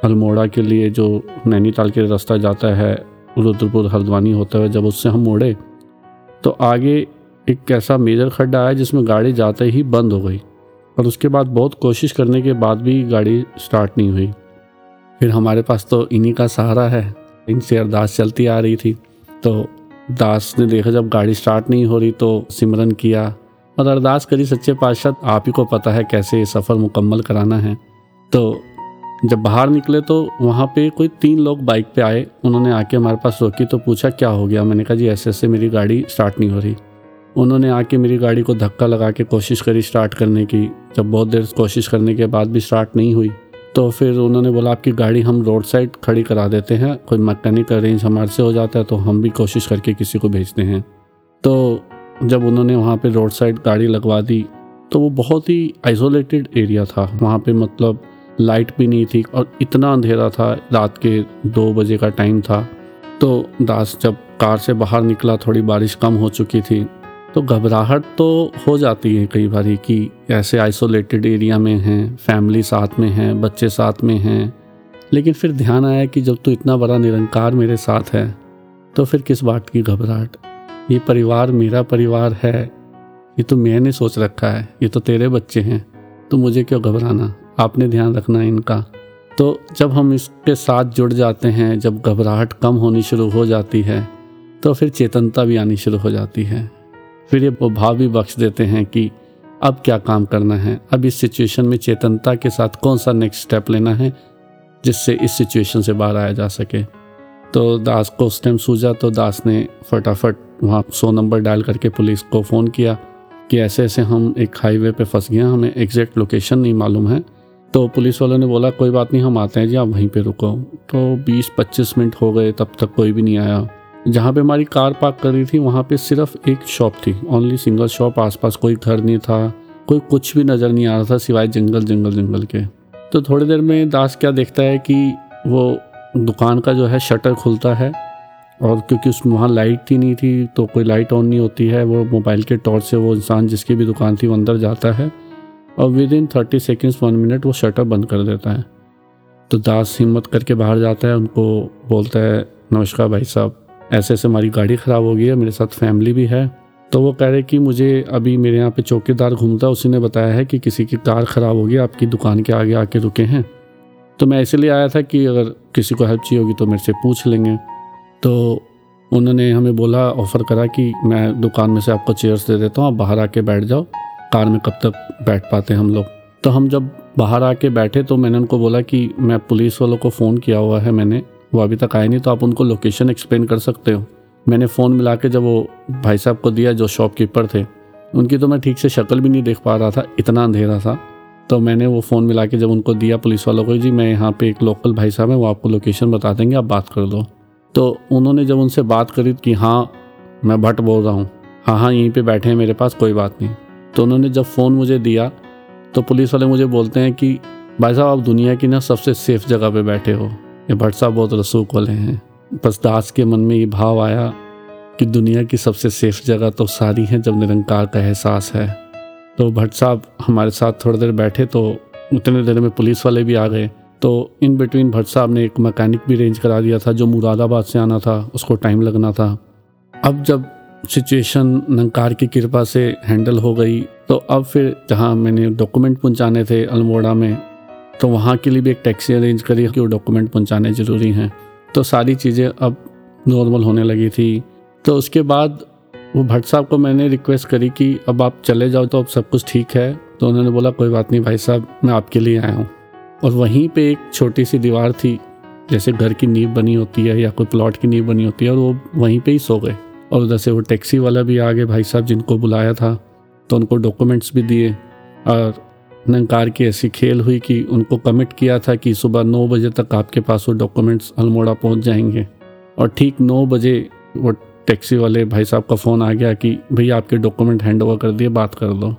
अल्मोड़ा के लिए जो नैनीताल के रास्ता जाता है रुद्रपुर हल्द्वानी होता हुआ जब उससे हम मोड़े तो आगे एक ऐसा मेजर खड्डा आया जिसमें गाड़ी जाते ही बंद हो गई। और उसके बाद बहुत कोशिश करने के बाद भी गाड़ी स्टार्ट नहीं हुई। फिर हमारे पास तो इन्हीं का सहारा है। इनसे अरदास चलती आ रही थी तो दास ने देखा जब गाड़ी स्टार्ट नहीं हो रही तो सिमरन किया और अरदास करी सच्चे पातशाह, आप ही को पता है कैसे ये सफ़र मुकम्मल कराना है। तो जब बाहर निकले तो वहाँ पे कोई तीन लोग बाइक पे आए। उन्होंने आके हमारे पास रोकी तो पूछा, क्या हो गया? मैंने कहा, जी ऐसे ऐसे मेरी गाड़ी स्टार्ट नहीं हो रही। उन्होंने आके मेरी गाड़ी को धक्का लगा के कोशिश करी स्टार्ट करने की। जब बहुत देर कोशिश करने के बाद भी स्टार्ट नहीं हुई तो फिर उन्होंने बोला, आपकी गाड़ी हम रोड साइड खड़ी करा देते हैं। कोई मैकेनिक अरेंज हमारे से हो जाता है तो हम भी कोशिश करके किसी को भेजते हैं। तो जब उन्होंने वहाँ पे रोड साइड गाड़ी लगवा दी तो वो बहुत ही आइसोलेटेड एरिया था। वहाँ पे मतलब लाइट भी नहीं थी और इतना अंधेरा था, रात के दो बजे का टाइम था। तो दास जब कार से बाहर निकला, थोड़ी बारिश कम हो चुकी थी तो घबराहट तो हो जाती है कई बार कि ऐसे आइसोलेटेड एरिया में हैं फैमिली साथ में हैं, बच्चे साथ में हैं। लेकिन फिर ध्यान आया कि जब तू इतना बड़ा निरंकार मेरे साथ है तो फिर किस बात की घबराहट? ये परिवार मेरा परिवार है। ये तो मैंने सोच रखा है। ये तो तेरे बच्चे हैं। तो मुझे क्यों घबराना? आपने ध्यान रखना है इनका। तो जब हम इसके साथ जुड़ जाते हैं, जब घबराहट कम होनी शुरू हो जाती है तो फिर चेतनता भी आनी शुरू हो जाती है। फिर ये वो भाव भी बख्श देते हैं कि अब क्या काम करना है, अब इस सिचुएशन में चेतनता के साथ कौन सा नेक्स्ट स्टेप लेना है, जिससे इस सिचुएशन से बाहर आया जा सके। तो दास को उस टाइम सूझा तो दास ने फटाफट वहाँ सौ नंबर डायल करके पुलिस को फ़ोन किया कि ऐसे ऐसे हम एक हाईवे पे फंस गए हमें एग्जैक्ट लोकेशन नहीं मालूम है। तो पुलिस वालों ने बोला, कोई बात नहीं, हम आते हैं जी, आप वहीं पे रुको। तो 20-25 मिनट हो गए, तब तक कोई भी नहीं आया। जहाँ पे हमारी कार पार्क कर रही थी, वहाँ पे सिर्फ़ एक शॉप थी ओनली सिंगल शॉप आसपास कोई घर नहीं था, कोई कुछ भी नज़र नहीं आ रहा था, सिवाय जंगल जंगल जंगल के। तो थोड़ी देर में दास क्या देखता है कि वो दुकान का जो है शटर खुलता है, और क्योंकि उस वहाँ लाइट ही नहीं थी तो कोई लाइट ऑन नहीं होती है, वो मोबाइल के टॉर्च से वो इंसान जिसकी भी दुकान थी, वो अंदर जाता है। और within thirty seconds one minute वो शटर बंद कर देता है। तो दास हिम्मत करके बाहर जाता है, उनको बोलता है, नमस्कार भाई साहब ऐसे ऐसे हमारी गाड़ी ख़राब हो गई है, मेरे साथ फैमिली भी है। तो वो कह रहे कि मुझे अभी मेरे यहाँ पे चौकीदार घूमता उसी ने बताया है कि किसी की कार ख़राब होगी, आपकी दुकान के आगे आके रुके हैं। तो मैं इसलिए आया था कि अगर किसी को हेल्प चाहिए होगी तो मेरे से पूछ लेंगे। तो उन्होंने हमें बोला ऑफ़र करा कि मैं दुकान में से आपको चेयर्स दे देता हूँ, आप बाहर आके बैठ जाओ। कार में कब तक बैठ पाते हम लोग? तो हम जब बाहर आके बैठे तो मैंने उनको बोला कि मैं पुलिस वालों को फ़ोन किया हुआ है मैंने, वो अभी तक आए नहीं तो आप उनको लोकेशन एक्सप्लेन कर सकते हो। मैंने फ़ोन मिला के जब वो भाई साहब को दिया जो शॉपकीपर थे, उनकी तो मैं ठीक से शक्ल भी नहीं देख पा रहा था, इतना अंधेरा था। तो मैंने वो फ़ोन मिला के जब उनको दिया पुलिस वालों को, जी, मैं यहाँ पे एक लोकल भाई साहब है, वो आपको लोकेशन बता देंगे, आप बात कर दो तो उन्होंने जब उनसे बात करी कि हाँ मैं भट्ट बोल रहा हूँ। हाँ हाँ यहीं पे बैठे हैं मेरे पास, कोई बात नहीं। तो उन्होंने जब फ़ोन मुझे दिया तो पुलिस वाले मुझे बोलते हैं कि, भाई साहब, आप दुनिया की ना सबसे सेफ़ जगह पे बैठे हो। ये भट्ट साहब बहुत रसूख वाले हैं। बस दास के मन में ये भाव आया कि दुनिया की सबसे सेफ़ जगह तो सारी है, जब निरंकार का एहसास है। तो भट्ट साहब हमारे साथ थोड़ी देर बैठे तो उतने देर में पुलिस वाले भी आ गए। तो इन बिटवीन भट्ट साहब ने एक मैकेनिक भी अरेंज करा दिया था, जो मुरादाबाद से आना था, उसको टाइम लगना था। अब जब सिचुएशन नंकार की कृपा से हैंडल हो गई। तो अब फिर जहाँ मैंने डॉक्यूमेंट पहुँचाने थे अल्मोड़ा में तो वहाँ के लिए भी एक टैक्सी अरेंज करी कि वो डॉक्यूमेंट पहुँचाने ज़रूरी हैं। तो सारी चीज़ें अब नॉर्मल होने लगी थी। तो उसके बाद वो भट्ट साहब को मैंने रिक्वेस्ट करी कि अब आप चले जाओ तो अब सब कुछ ठीक है। तो उन्होंने बोला, कोई बात नहीं भाई साहब, मैं आपके लिए आया हूँ। और वहीं पे एक छोटी सी दीवार थी, जैसे घर की नींव बनी होती है या कोई प्लॉट की नींव बनी होती है और वो वहीं पे ही सो गए। और उधर से वो टैक्सी वाला भी आ गए भाई साहब जिनको बुलाया था तो उनको डॉक्यूमेंट्स भी दिए। और नंकार की ऐसी खेल हुई कि उनको कमिट किया था कि सुबह नौ बजे तक आपके पास वो डॉक्यूमेंट्स अल्मोड़ा पहुँच जाएँगे। और ठीक नौ बजे वो टैक्सी वाले भाई साहब का फ़ोन आ गया कि भैया आपके डॉक्यूमेंट हैंड ओवर कर दिए, बात कर दो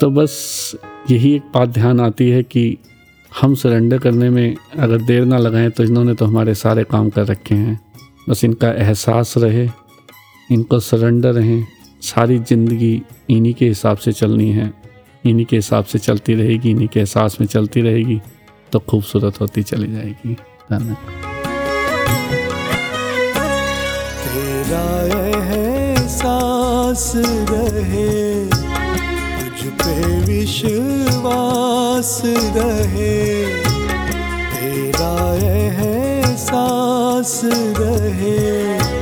तो बस यही एक बात ध्यान आती है कि हम सरेंडर करने में अगर देर ना लगाएँ तो इन्होंने तो हमारे सारे काम कर रखे हैं। बस इनका एहसास रहे इनको सरेंडर रहें। सारी ज़िंदगी इन्हीं के हिसाब से चलनी है। इन्हीं के हिसाब से चलती रहेगी, इन्हीं के एहसास में चलती रहेगी तो खूबसूरत होती चली जाएगी। धन्यवाद। एहसास रहे, तुझ पे विश्वास रहे। तेरा एहसास रहे। तुझ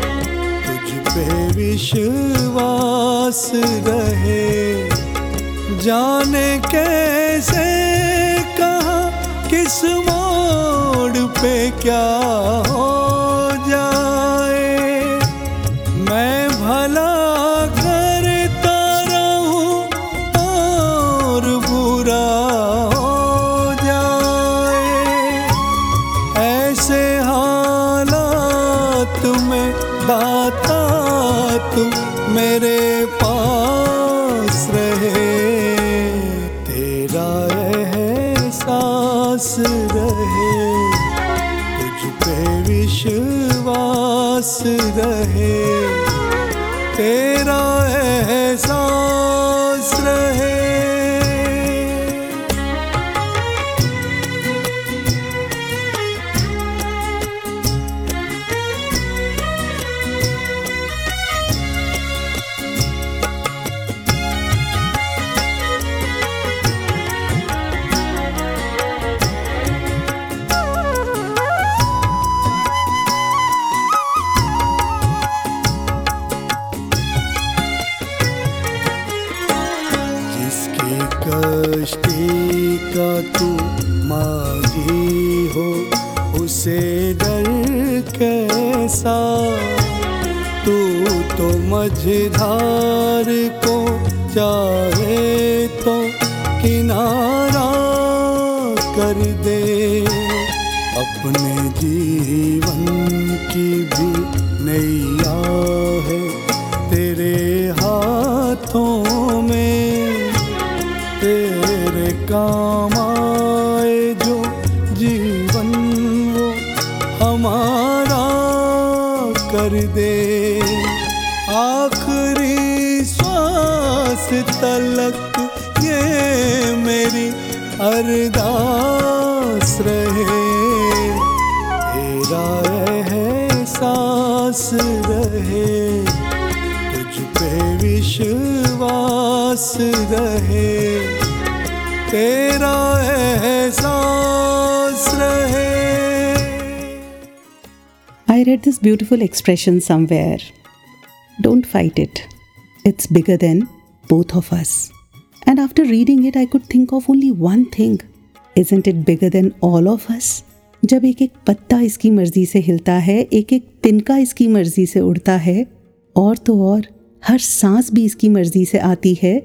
पे विश्वास रहे। जाने कैसे कहा किस मोड़ पे क्या हो। तू माझी हो, उसे डर कैसा? तू तो मझधार को चाहे तो किनारा कर दे। अपने जीवन की भी नैया है तेरे हाथों में, तेरे काम कर दे। आखिरी श्वास तल झलक ये मेरी अरदास रहे। तेरा एहसास रहे। तुझ पे विश्वास रहे। तेरा read this beautiful expression somewhere. Don't fight it. It's bigger than both of us. And after reading it, I could think of only one thing. Isn't it bigger than all of us? जब एक एक पत्ता इसकी मर्ज़ी से हिलता है एक एक तिनका इसकी मर्ज़ी से उड़ता है और तो और हर सांस भी इसकी मर्ज़ी से आती है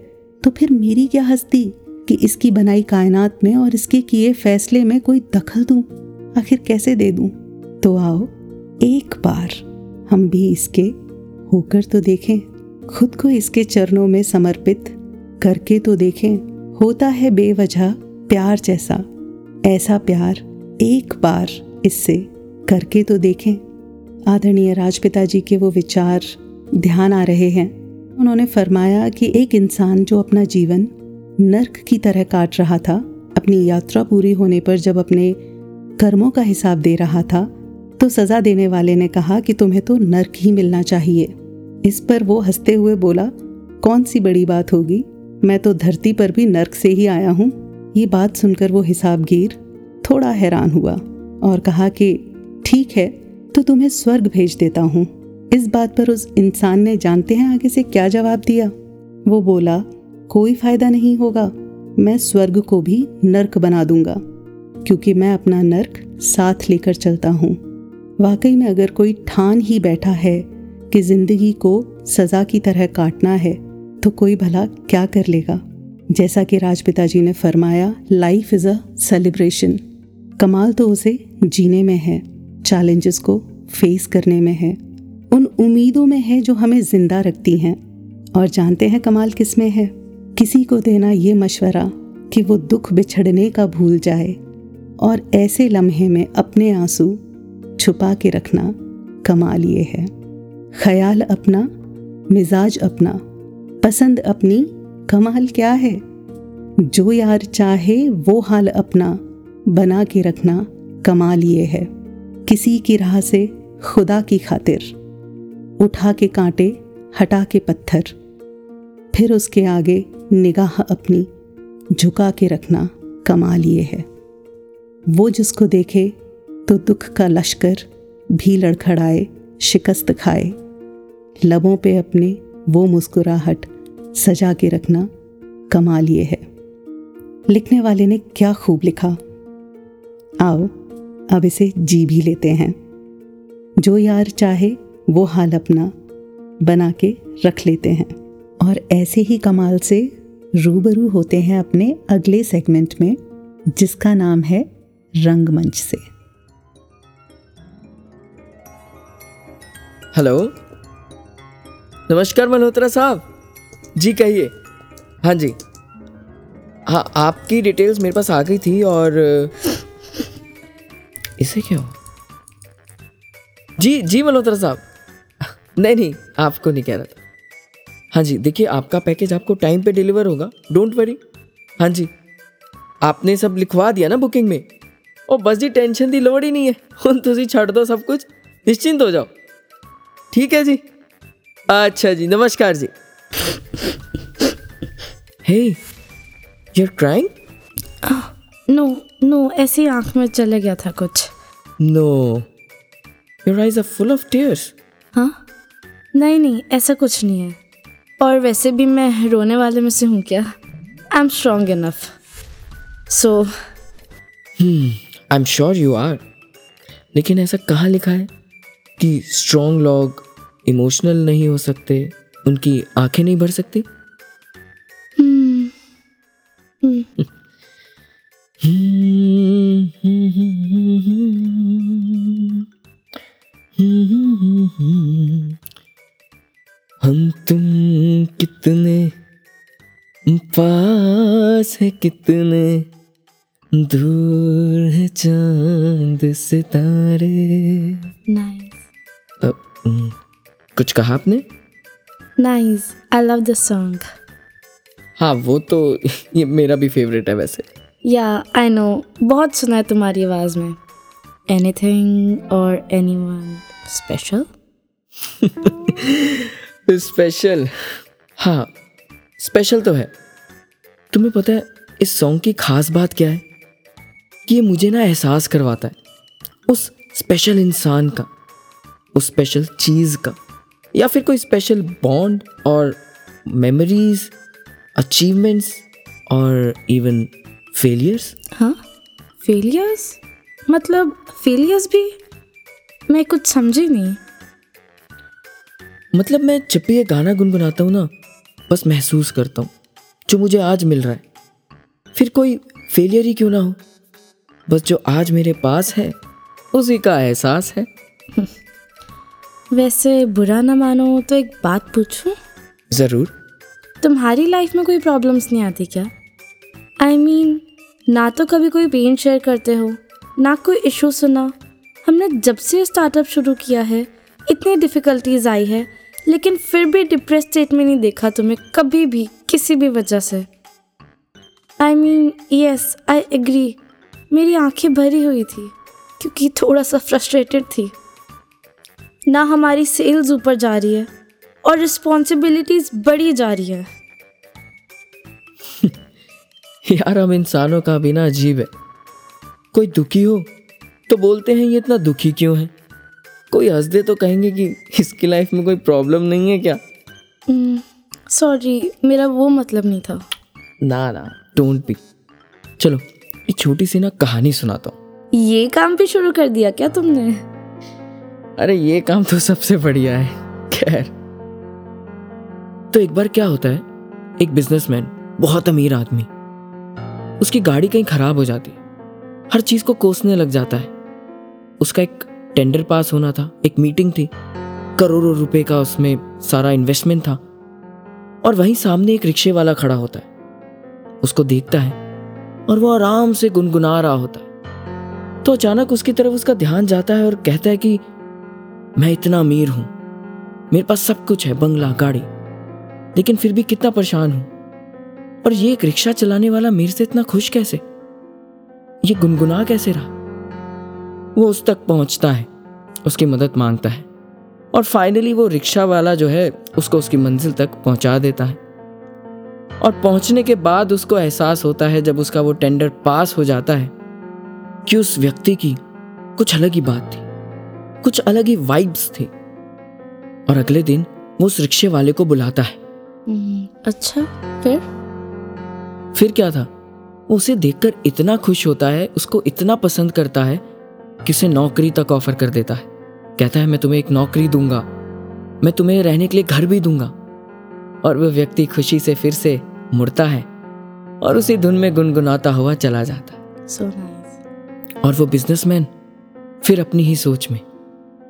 तो फिर मेरी क्या हस्ती कि इसकी बनाई कायनात में और इसके किए फैसले में कोई दखल दूँ आखिर कैसे दे दूँ तो आओ एक बार हम भी इसके होकर तो देखें, खुद को इसके चरणों में समर्पित करके तो देखें। होता है बेवजह प्यार जैसा, ऐसा प्यार एक बार इससे करके तो देखें। आदरणीय राजपिता जी के वो विचार ध्यान आ रहे हैं। उन्होंने फरमाया कि एक इंसान जो अपना जीवन नर्क की तरह काट रहा था, अपनी यात्रा पूरी होने पर जब अपने कर्मों का हिसाब दे रहा था तो सजा देने वाले ने कहा कि तुम्हें तो नर्क ही मिलना चाहिए। इस पर वो हँसते हुए बोला, कौन सी बड़ी बात होगी? मैं तो धरती पर भी नर्क से ही आया हूँ। ये बात सुनकर वो हिसाबगीर थोड़ा हैरान हुआ और कहा कि, ठीक है तो तुम्हें स्वर्ग भेज देता हूँ। इस बात पर उस इंसान ने जानते हैं आगे से क्या जवाब दिया? वो बोला, कोई फ़ायदा नहीं होगा। मैं स्वर्ग को भी नर्क बना दूँगा, क्योंकि मैं अपना नर्क साथ लेकर चलता हूँ। वाकई में अगर कोई ठान ही बैठा है कि ज़िंदगी को सजा की तरह काटना है तो कोई भला क्या कर लेगा? जैसा कि राजपिता जी ने फरमाया लाइफ इज़ अ सेलिब्रेशन कमाल तो उसे जीने में है चैलेंजेस को फेस करने में है। उन उम्मीदों में है जो हमें ज़िंदा रखती हैं। और जानते हैं कमाल किसमें है? किसी को देना ये मशवरा कि वो दुख बिछड़ने का भूल जाए। और ऐसे लम्हे में अपने आँसू छुपा के रखना कमाल ये है। ख्याल अपना, मिजाज अपना, पसंद अपनी कमाल क्या है? जो यार चाहे वो हाल अपना, बना के रखना कमाल ये है। किसी की राह से खुदा की खातिर, उठा के कांटे, हटा के पत्थर। फिर उसके आगे निगाह अपनी, झुका के रखना कमाल ये है। वो जिसको देखे तो दुख का लश्कर भी लड़खड़ाए, शिकस्त खाए। लबों पे अपने वो मुस्कुराहट सजा के रखना कमाल ये है। लिखने वाले ने क्या खूब लिखा। आओ, अब इसे जी भी लेते हैं। जो यार चाहे, वो हाल अपना बना के रख लेते हैं। और ऐसे ही कमाल से रूबरू होते हैं अपने अगले सेगमेंट में, जिसका नाम है रंगमंच से। हेलो नमस्कार मल्होत्रा साहब जी कहिए हाँ जी हाँ आपकी डिटेल्स मेरे पास आ गई थी और इसे क्या हुआ जी जी मल्होत्रा साहब नहीं नहीं आपको नहीं कह रहा था हाँ जी देखिए आपका पैकेज आपको टाइम पे डिलीवर होगा डोंट वरी हाँ जी आपने सब लिखवा दिया ना बुकिंग में ओ बस जी टेंशन की लोड़ ही नहीं है ਹੁਣ ਤੁਸੀਂ ਛੱਡ ਦੋ ਸਭ ਕੁਝ ਨਿਸ਼ਚਿੰਤ ਹੋ ਜਾਓ ठीक है जी। अच्छा जी नमस्कार जी। Hey you're crying no no ऐसे आँख में चले गया था कुछ। No your eyes are full of tears हाँ? नहीं नहीं ऐसा कुछ नहीं है। और वैसे भी मैं रोने वाले में से हूँ क्या? I am strong enough so I am sure you are लेकिन ऐसा कहाँ लिखा है? कि स्ट्रॉन्ग लोग इमोशनल नहीं हो सकते, उनकी आँखें नहीं भर सकती? हम तुम कितने पास है, कितने दूर है चाँद सितारे। नाइस कुछ कहा आपने? Nice I love the song हाँ वो तो ये मेरा भी फेवरेट है वैसे। या आई नो बहुत सुना है तुम्हारी आवाज़ में। एनीथिंग और एनी वन स्पेशल स्पेशल हाँ स्पेशल तो है। तुम्हें पता है इस सॉन्ग की खास बात क्या है? कि ये मुझे ना एहसास करवाता है उस स्पेशल इंसान का। उस स्पेशल चीज़ का। या फिर कोई स्पेशल बॉन्ड और मेमोरीज अचीवमेंट्स और इवन फेलियर्स हाँ फेलियर्स मतलब फेलियर्स भी मैं कुछ समझी नहीं। मतलब मैं जब भी ये गाना गुनगुनाता हूँ ना बस महसूस करता हूँ जो मुझे आज मिल रहा है। फिर कोई फेलियर ही क्यों ना हो? बस जो आज मेरे पास है उसी का एहसास है। वैसे बुरा ना मानो तो एक बात पूछूँ? ज़रूर। तुम्हारी लाइफ में कोई प्रॉब्लम्स नहीं आती क्या? आई I मीन mean, ना तो कभी कोई पेन शेयर करते हो ना कोई इशू सुना। हमने जब से स्टार्टअप शुरू किया है इतनी डिफ़िकल्टीज आई है लेकिन फिर भी डिप्रेस स्टेट में नहीं देखा तुम्हें कभी भी किसी भी वजह से। I mean yes I agree मेरी आँखें भरी हुई थी क्योंकि थोड़ा सा फ्रस्ट्रेटेड थी। ना हमारी सेल्स ऊपर जा रही है और रिस्पॉन्सिबिलिटीज बढ़ी जा रही है। यार हम इंसानों का भी ना अजीब है। कोई दुखी हो तो बोलते हैं ये इतना दुखी क्यों है? कोई हंस दे तो कहेंगे कि इसकी लाइफ में कोई प्रॉब्लम नहीं है क्या? सॉरी मेरा वो मतलब नहीं था। ना ना डोंट बी चलो एक छोटी सी ना कहानी सुनाता हूँ। ये काम भी शुरू कर दिया क्या तुमने? अरे, ये काम तो सबसे बढ़िया है। खैर। तो एक बार क्या होता है? एक बिजनेसमैन बहुत अमीर आदमी। उसकी गाड़ी कहीं खराब हो जाती। हर चीज़ को कोसने लग जाता है। उसका एक टेंडर पास होना था, एक मीटिंग थी। करोड़ों रुपए का उसमें सारा इन्वेस्टमेंट था। और वहीं सामने एक रिक्शे वाला खड़ा होता है। उसको देखता है और वो आराम से गुनगुना रहा होता है। तो अचानक उसकी तरफ़ उसका ध्यान जाता है और कहता है कि मैं इतना अमीर हूँ। मेरे पास सब कुछ है, बंगला, गाड़ी। लेकिन फिर भी कितना परेशान हूँ। और ये एक रिक्शा चलाने वाला मेरे से इतना खुश कैसे? ये गुनगुना कैसे रहा? वो उस तक पहुँचता है, उसकी मदद माँगता है। और फाइनली वो रिक्शा वाला जो है, उसको उसकी मंजिल तक पहुँचा देता है। और पहुँचने के बाद उसको एहसास होता है, जब उसका वो टेंडर पास हो जाता है, कि उस व्यक्ति की कुछ अलग ही बात थी। कुछ अलग ही वाइब्स थे। और अगले दिन वो उस रिक्शे वाले को बुलाता है। हम्म, अच्छा फिर? फिर क्या था? उसे देखकर इतना खुश होता है उसको इतना पसंद करता है कि उसे नौकरी तक ऑफ़र कर देता है। कहता है मैं तुम्हें एक नौकरी दूँगा। मैं तुम्हें रहने के लिए घर भी दूँगा। और वह व्यक्ति खुशी से फिर से मुड़ता है और उसी धुन में गुनगुनाता हुआ चला जाता है। सो नाइस और वो बिजनेसमैन फिर अपनी ही सोच में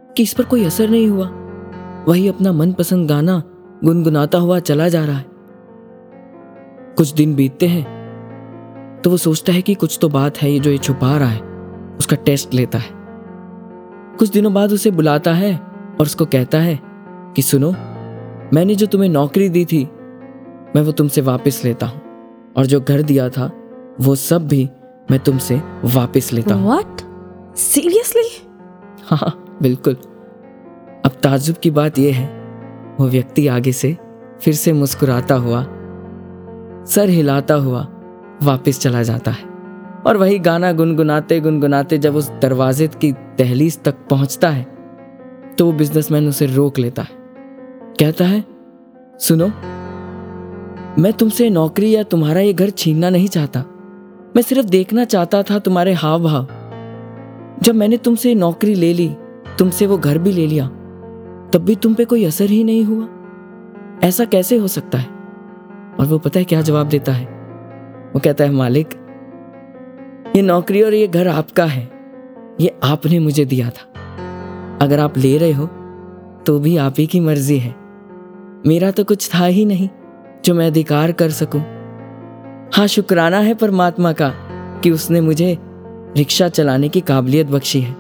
कि इस पर कोई असर नहीं हुआ। वही अपना मनपसंद गाना गुनगुनाता हुआ चला जा रहा है। कुछ दिन बीतते हैं तो वो सोचता है कि कुछ तो बात है ये जो ये छुपा रहा है उसका टेस्ट लेता है। कुछ दिनों बाद उसे बुलाता है और उसको कहता है कि सुनो मैंने जो तुम्हें नौकरी दी थी मैं वो तुमसे वापस लेता हूँ और जो घर दिया था वो सब भी मैं तुमसे वापस लेता हूँ। सीरियसली हाँ। बिल्कुल। अब ताजुब की बात यह है, वो व्यक्ति आगे से फिर से मुस्कुराता हुआ, सर हिलाता हुआ वापस चला जाता है। और वही गाना गुनगुनाते गुनगुनाते जब उस दरवाजे की दहलीज तक पहुँचता है तो वो बिजनेसमैन उसे रोक लेता है। कहता है, सुनो, मैं तुमसे नौकरी या तुम्हारा ये घर छीनना नहीं चाहता। मैं सिर्फ़ देखना चाहता था तुम्हारे हाव भाव जब मैंने तुमसे नौकरी ले ली तुमसे वो घर भी ले लिया। तब भी तुम पे कोई असर ही नहीं हुआ। ऐसा कैसे हो सकता है? और वो पता है क्या जवाब देता है? वो कहता है, मालिक, ये नौकरी और ये घर आपका है। ये आपने मुझे दिया था। अगर आप ले रहे हो तो भी आप ही की मर्ज़ी है। मेरा तो कुछ था ही नहीं, जो मैं अधिकार कर सकूँ। हाँ शुक्राना है परमात्मा का कि उसने मुझे रिक्शा चलाने की काबिलियत बख्शी है।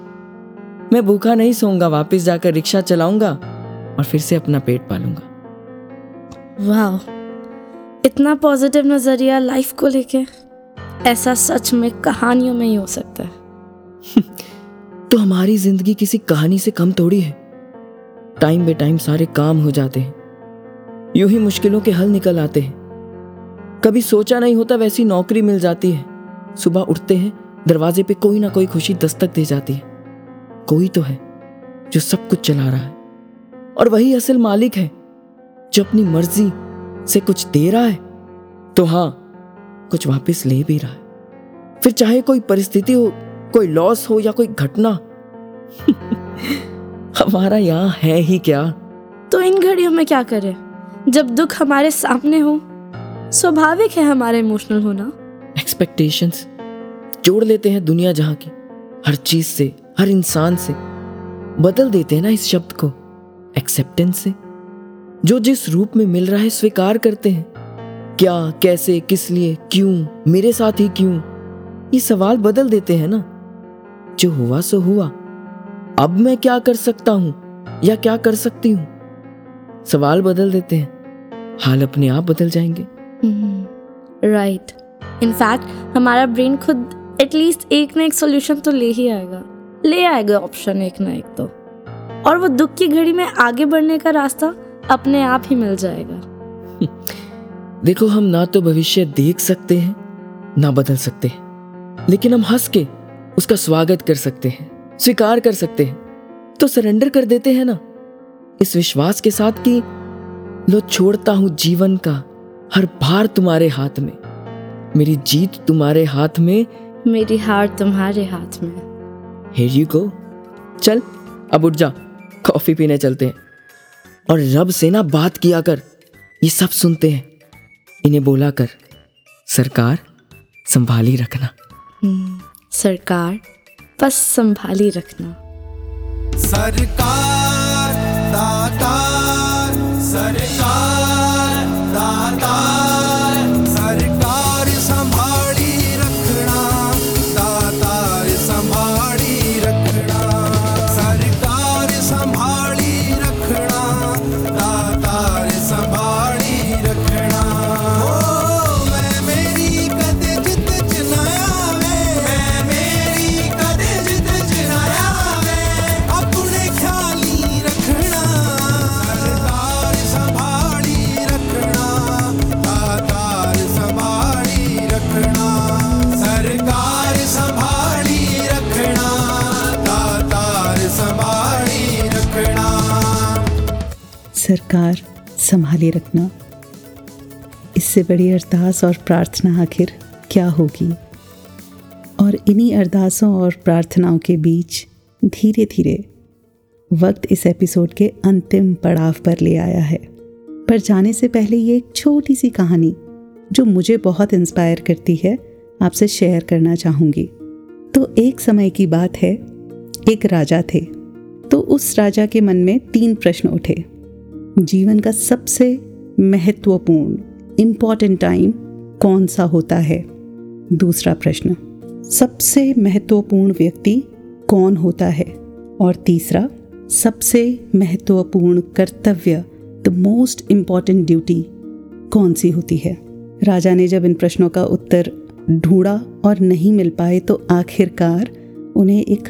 मैं भूखा नहीं सोऊँगा वापस जाकर रिक्शा चलाऊँगा और फिर से अपना पेट पालूँगा। वाह इतना पॉजिटिव नज़रिया लाइफ को लेके ऐसा सच में कहानियों में ही हो सकता है। तो हमारी ज़िंदगी किसी कहानी से कम थोड़ी है। टाइम बे टाइम सारे काम हो जाते हैं। यूँ ही मुश्किलों के हल निकल आते हैं। कभी सोचा नहीं होता वैसी नौकरी मिल जाती है। सुबह उठते हैं दरवाजे पे कोई ना कोई खुशी दस्तक दे जाती है। कोई तो है जो सब कुछ चला रहा है। और वही असल मालिक है जो अपनी मर्ज़ी से कुछ दे रहा है। तो हाँ कुछ वापस ले भी रहा है। फिर चाहे कोई परिस्थिति हो कोई लॉस हो या कोई घटना हमारा यहाँ है ही क्या? तो इन घड़ियों में क्या करें? जब दुख हमारे सामने हो स्वाभाविक है हमारा इमोशनल होना। एक्सपेक्टेशंस जोड़ लेते हैं दुनिया जहाँ की हर चीज़ से। हर इंसान से बदल देते हैं ना इस शब्द को एक्सेप्टेंस से। जो जिस रूप में मिल रहा है, स्वीकार करते हैं। क्या, कैसे, किस लिए, क्यों, मेरे साथ ही क्यों? ये सवाल बदल देते हैं ना। जो हुआ, सो हुआ। अब मैं क्या कर सकता हूँ, या क्या कर सकती हूँ? सवाल बदल देते हैं। हाल अपने आप बदल जाएँगे। राइट इनफैक्ट हमारा ब्रेन खुद एटलीस्ट एक ना एक सोल्यूशन तो ले ही आएगा। ले आएगा ऑप्शन एक ना एक तो। और वो दुख की घड़ी में आगे बढ़ने का रास्ता अपने आप ही मिल जाएगा। देखो हम ना तो भविष्य देख सकते हैं ना बदल सकते हैं लेकिन हम हंस के उसका स्वागत कर सकते हैं स्वीकार कर सकते हैं तो सरेंडर कर देते हैं ना। इस विश्वास के साथ कि लो छोड़ता हूँ जीवन का हर भार तुम्हारे हाथ में मेरी जीत तुम्हारे हाथ में। मेरी हार तुम्हारे हाथ में। हेर यू गो चल अब उठ जा। कॉफ़ी पीने चलते हैं। और रब से ना बात किया कर। ये सब सुनते हैं। इन्हें बोला कर सरकार संभाली रखना। हम्म, सरकार बस संभाली रखना। सरकार दातार सरकार दातार सरकार संभाले रखना। इससे बड़ी अरदास और प्रार्थना आखिर क्या होगी? और इन्हीं अरदासों और प्रार्थनाओं के बीच धीरे धीरे वक्त इस एपिसोड के अंतिम पड़ाव पर ले आया है। पर जाने से पहले ये एक छोटी सी कहानी, जो मुझे बहुत इंस्पायर करती है, आपसे शेयर करना चाहूँगी। तो एक समय की बात है, एक राजा थे। तो उस राजा के मन में तीन प्रश्न उठे। जीवन का सबसे महत्वपूर्ण इंपॉर्टेंट टाइम कौन सा होता है? दूसरा प्रश्न, सबसे महत्वपूर्ण व्यक्ति कौन होता है? और तीसरा, सबसे महत्वपूर्ण कर्तव्य द मोस्ट इंपॉर्टेंट ड्यूटी कौन सी होती है? राजा ने जब इन प्रश्नों का उत्तर ढूंढा और नहीं मिल पाए तो आखिरकार उन्हें एक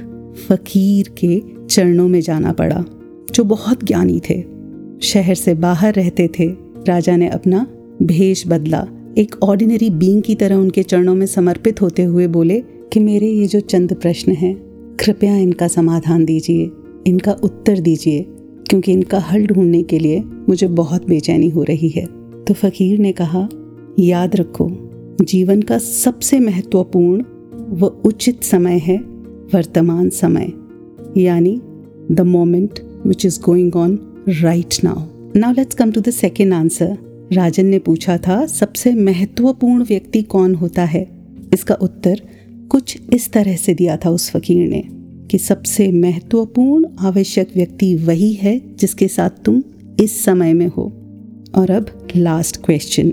फकीर के चरणों में जाना पड़ा, जो बहुत ज्ञानी थे। शहर से बाहर रहते थे, राजा ने अपना भेष बदला। एक ऑर्डिनरी बींग की तरह उनके चरणों में समर्पित होते हुए बोले कि मेरे ये जो चंद प्रश्न हैं, कृपया इनका समाधान दीजिए, इनका उत्तर दीजिए, क्योंकि इनका हल ढूँढने के लिए मुझे बहुत बेचैनी हो रही है। तो फकीर ने कहा, याद रखो, जीवन का सबसे महत्वपूर्ण व उचित समय है वर्तमान समय, यानी the moment which is going on right now now let's come to the second answer Rajan ने पूछा था, सबसे महत्वपूर्ण व्यक्ति कौन होता है? इसका उत्तर कुछ इस तरह से दिया था उस फकीर ने कि सबसे महत्वपूर्ण आवश्यक व्यक्ति वही है जिसके साथ तुम इस समय में हो। और अब लास्ट क्वेश्चन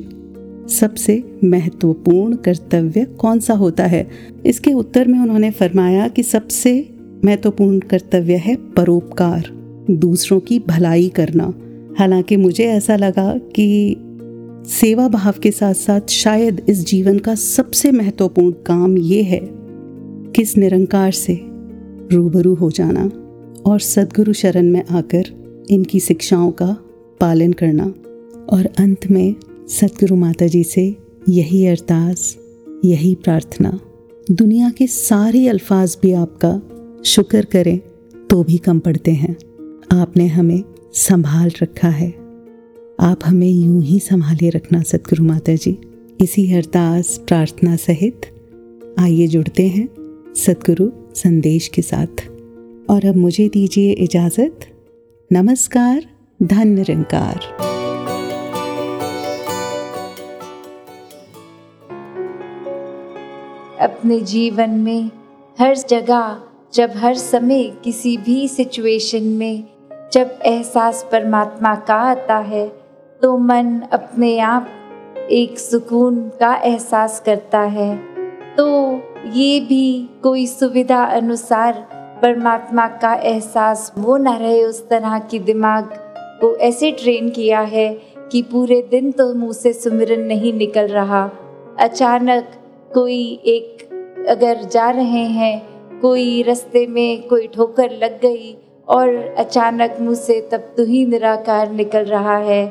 सबसे महत्वपूर्ण कर्तव्य कौन सा होता है? इसके उत्तर में उन्होंने फरमाया कि सबसे महत्वपूर्ण कर्तव्य है परोपकार। दूसरों की भलाई करना। हालाँकि मुझे ऐसा लगा कि सेवा भाव के साथ साथ शायद इस जीवन का सबसे महत्वपूर्ण काम ये है किस निरंकार से रूबरू हो जाना और सदगुरु शरण में आकर इनकी शिक्षाओं का पालन करना। और अंत में सदगुरु माता जी से यही अरदास, यही प्रार्थना। दुनिया के सारे अल्फाज भी आपका शुक्र करें तो भी कम पड़ते हैं। आपने हमें संभाल रखा है। आप हमें यूँ ही संभाले रखना सतगुरु माता जी। इसी अरदास प्रार्थना सहित आइए जुड़ते हैं सतगुरु संदेश के साथ। और अब मुझे दीजिए इजाज़त। नमस्कार, धन निरंकार। अपने जीवन में हर जगह, जब हर समय किसी भी सिचुएशन में जब एहसास परमात्मा का आता है तो मन अपने आप एक सुकून का एहसास करता है। तो ये भी कोई सुविधा अनुसार परमात्मा का एहसास वो ना रहे उस तरह की दिमाग को ऐसे ट्रेन किया है कि पूरे दिन तो मुँह से सुमिरन नहीं निकल रहा। अचानक कोई एक अगर जा रहे हैं, कोई रास्ते में कोई ठोकर लग गई और अचानक मुँह से तब तू ही निराकार निकल रहा है।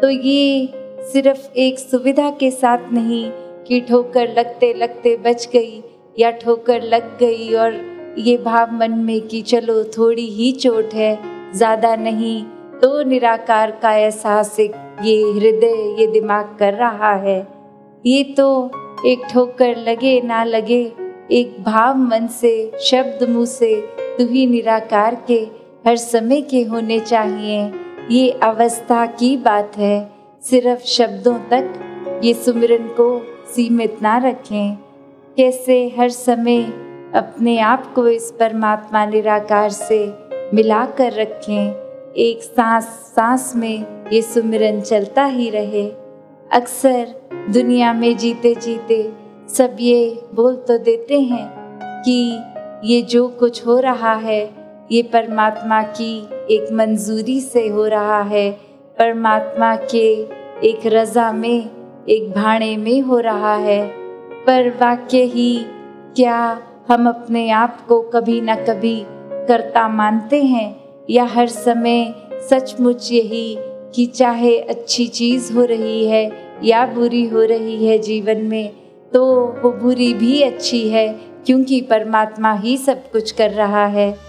तो ये सिर्फ़ एक सुविधा के साथ नहीं कि ठोकर लगते लगते बच गई या ठोकर लग गई और ये भाव मन में कि चलो थोड़ी ही चोट है, ज़्यादा नहीं तो निराकार का एहसास एक ये हृदय, ये दिमाग कर रहा है। ये तो एक ठोकर लगे ना लगे, एक भाव मन से, शब्द मुँह से तू ही निराकार के हर समय के होने चाहिए। ये अवस्था की बात है। सिर्फ़ शब्दों तक ये सुमिरन को सीमित ना रखें। कैसे हर समय अपने आप को इस परमात्मा निराकार से मिला कर रखें। एक सांस सांस में ये सुमिरन चलता ही रहे। अक्सर दुनिया में जीते जीते सब ये बोल तो देते हैं कि ये जो कुछ हो रहा है ये परमात्मा की एक मंजूरी से हो रहा है। परमात्मा के एक रज़ा में, एक भाड़े में हो रहा है। पर वाक्य ही क्या हम अपने आप को कभी ना कभी करता मानते हैं? या हर समय सचमुच यही कि चाहे अच्छी चीज़ हो रही है या बुरी हो रही है जीवन में तो वो बुरी भी अच्छी है, क्योंकि परमात्मा ही सब कुछ कर रहा है।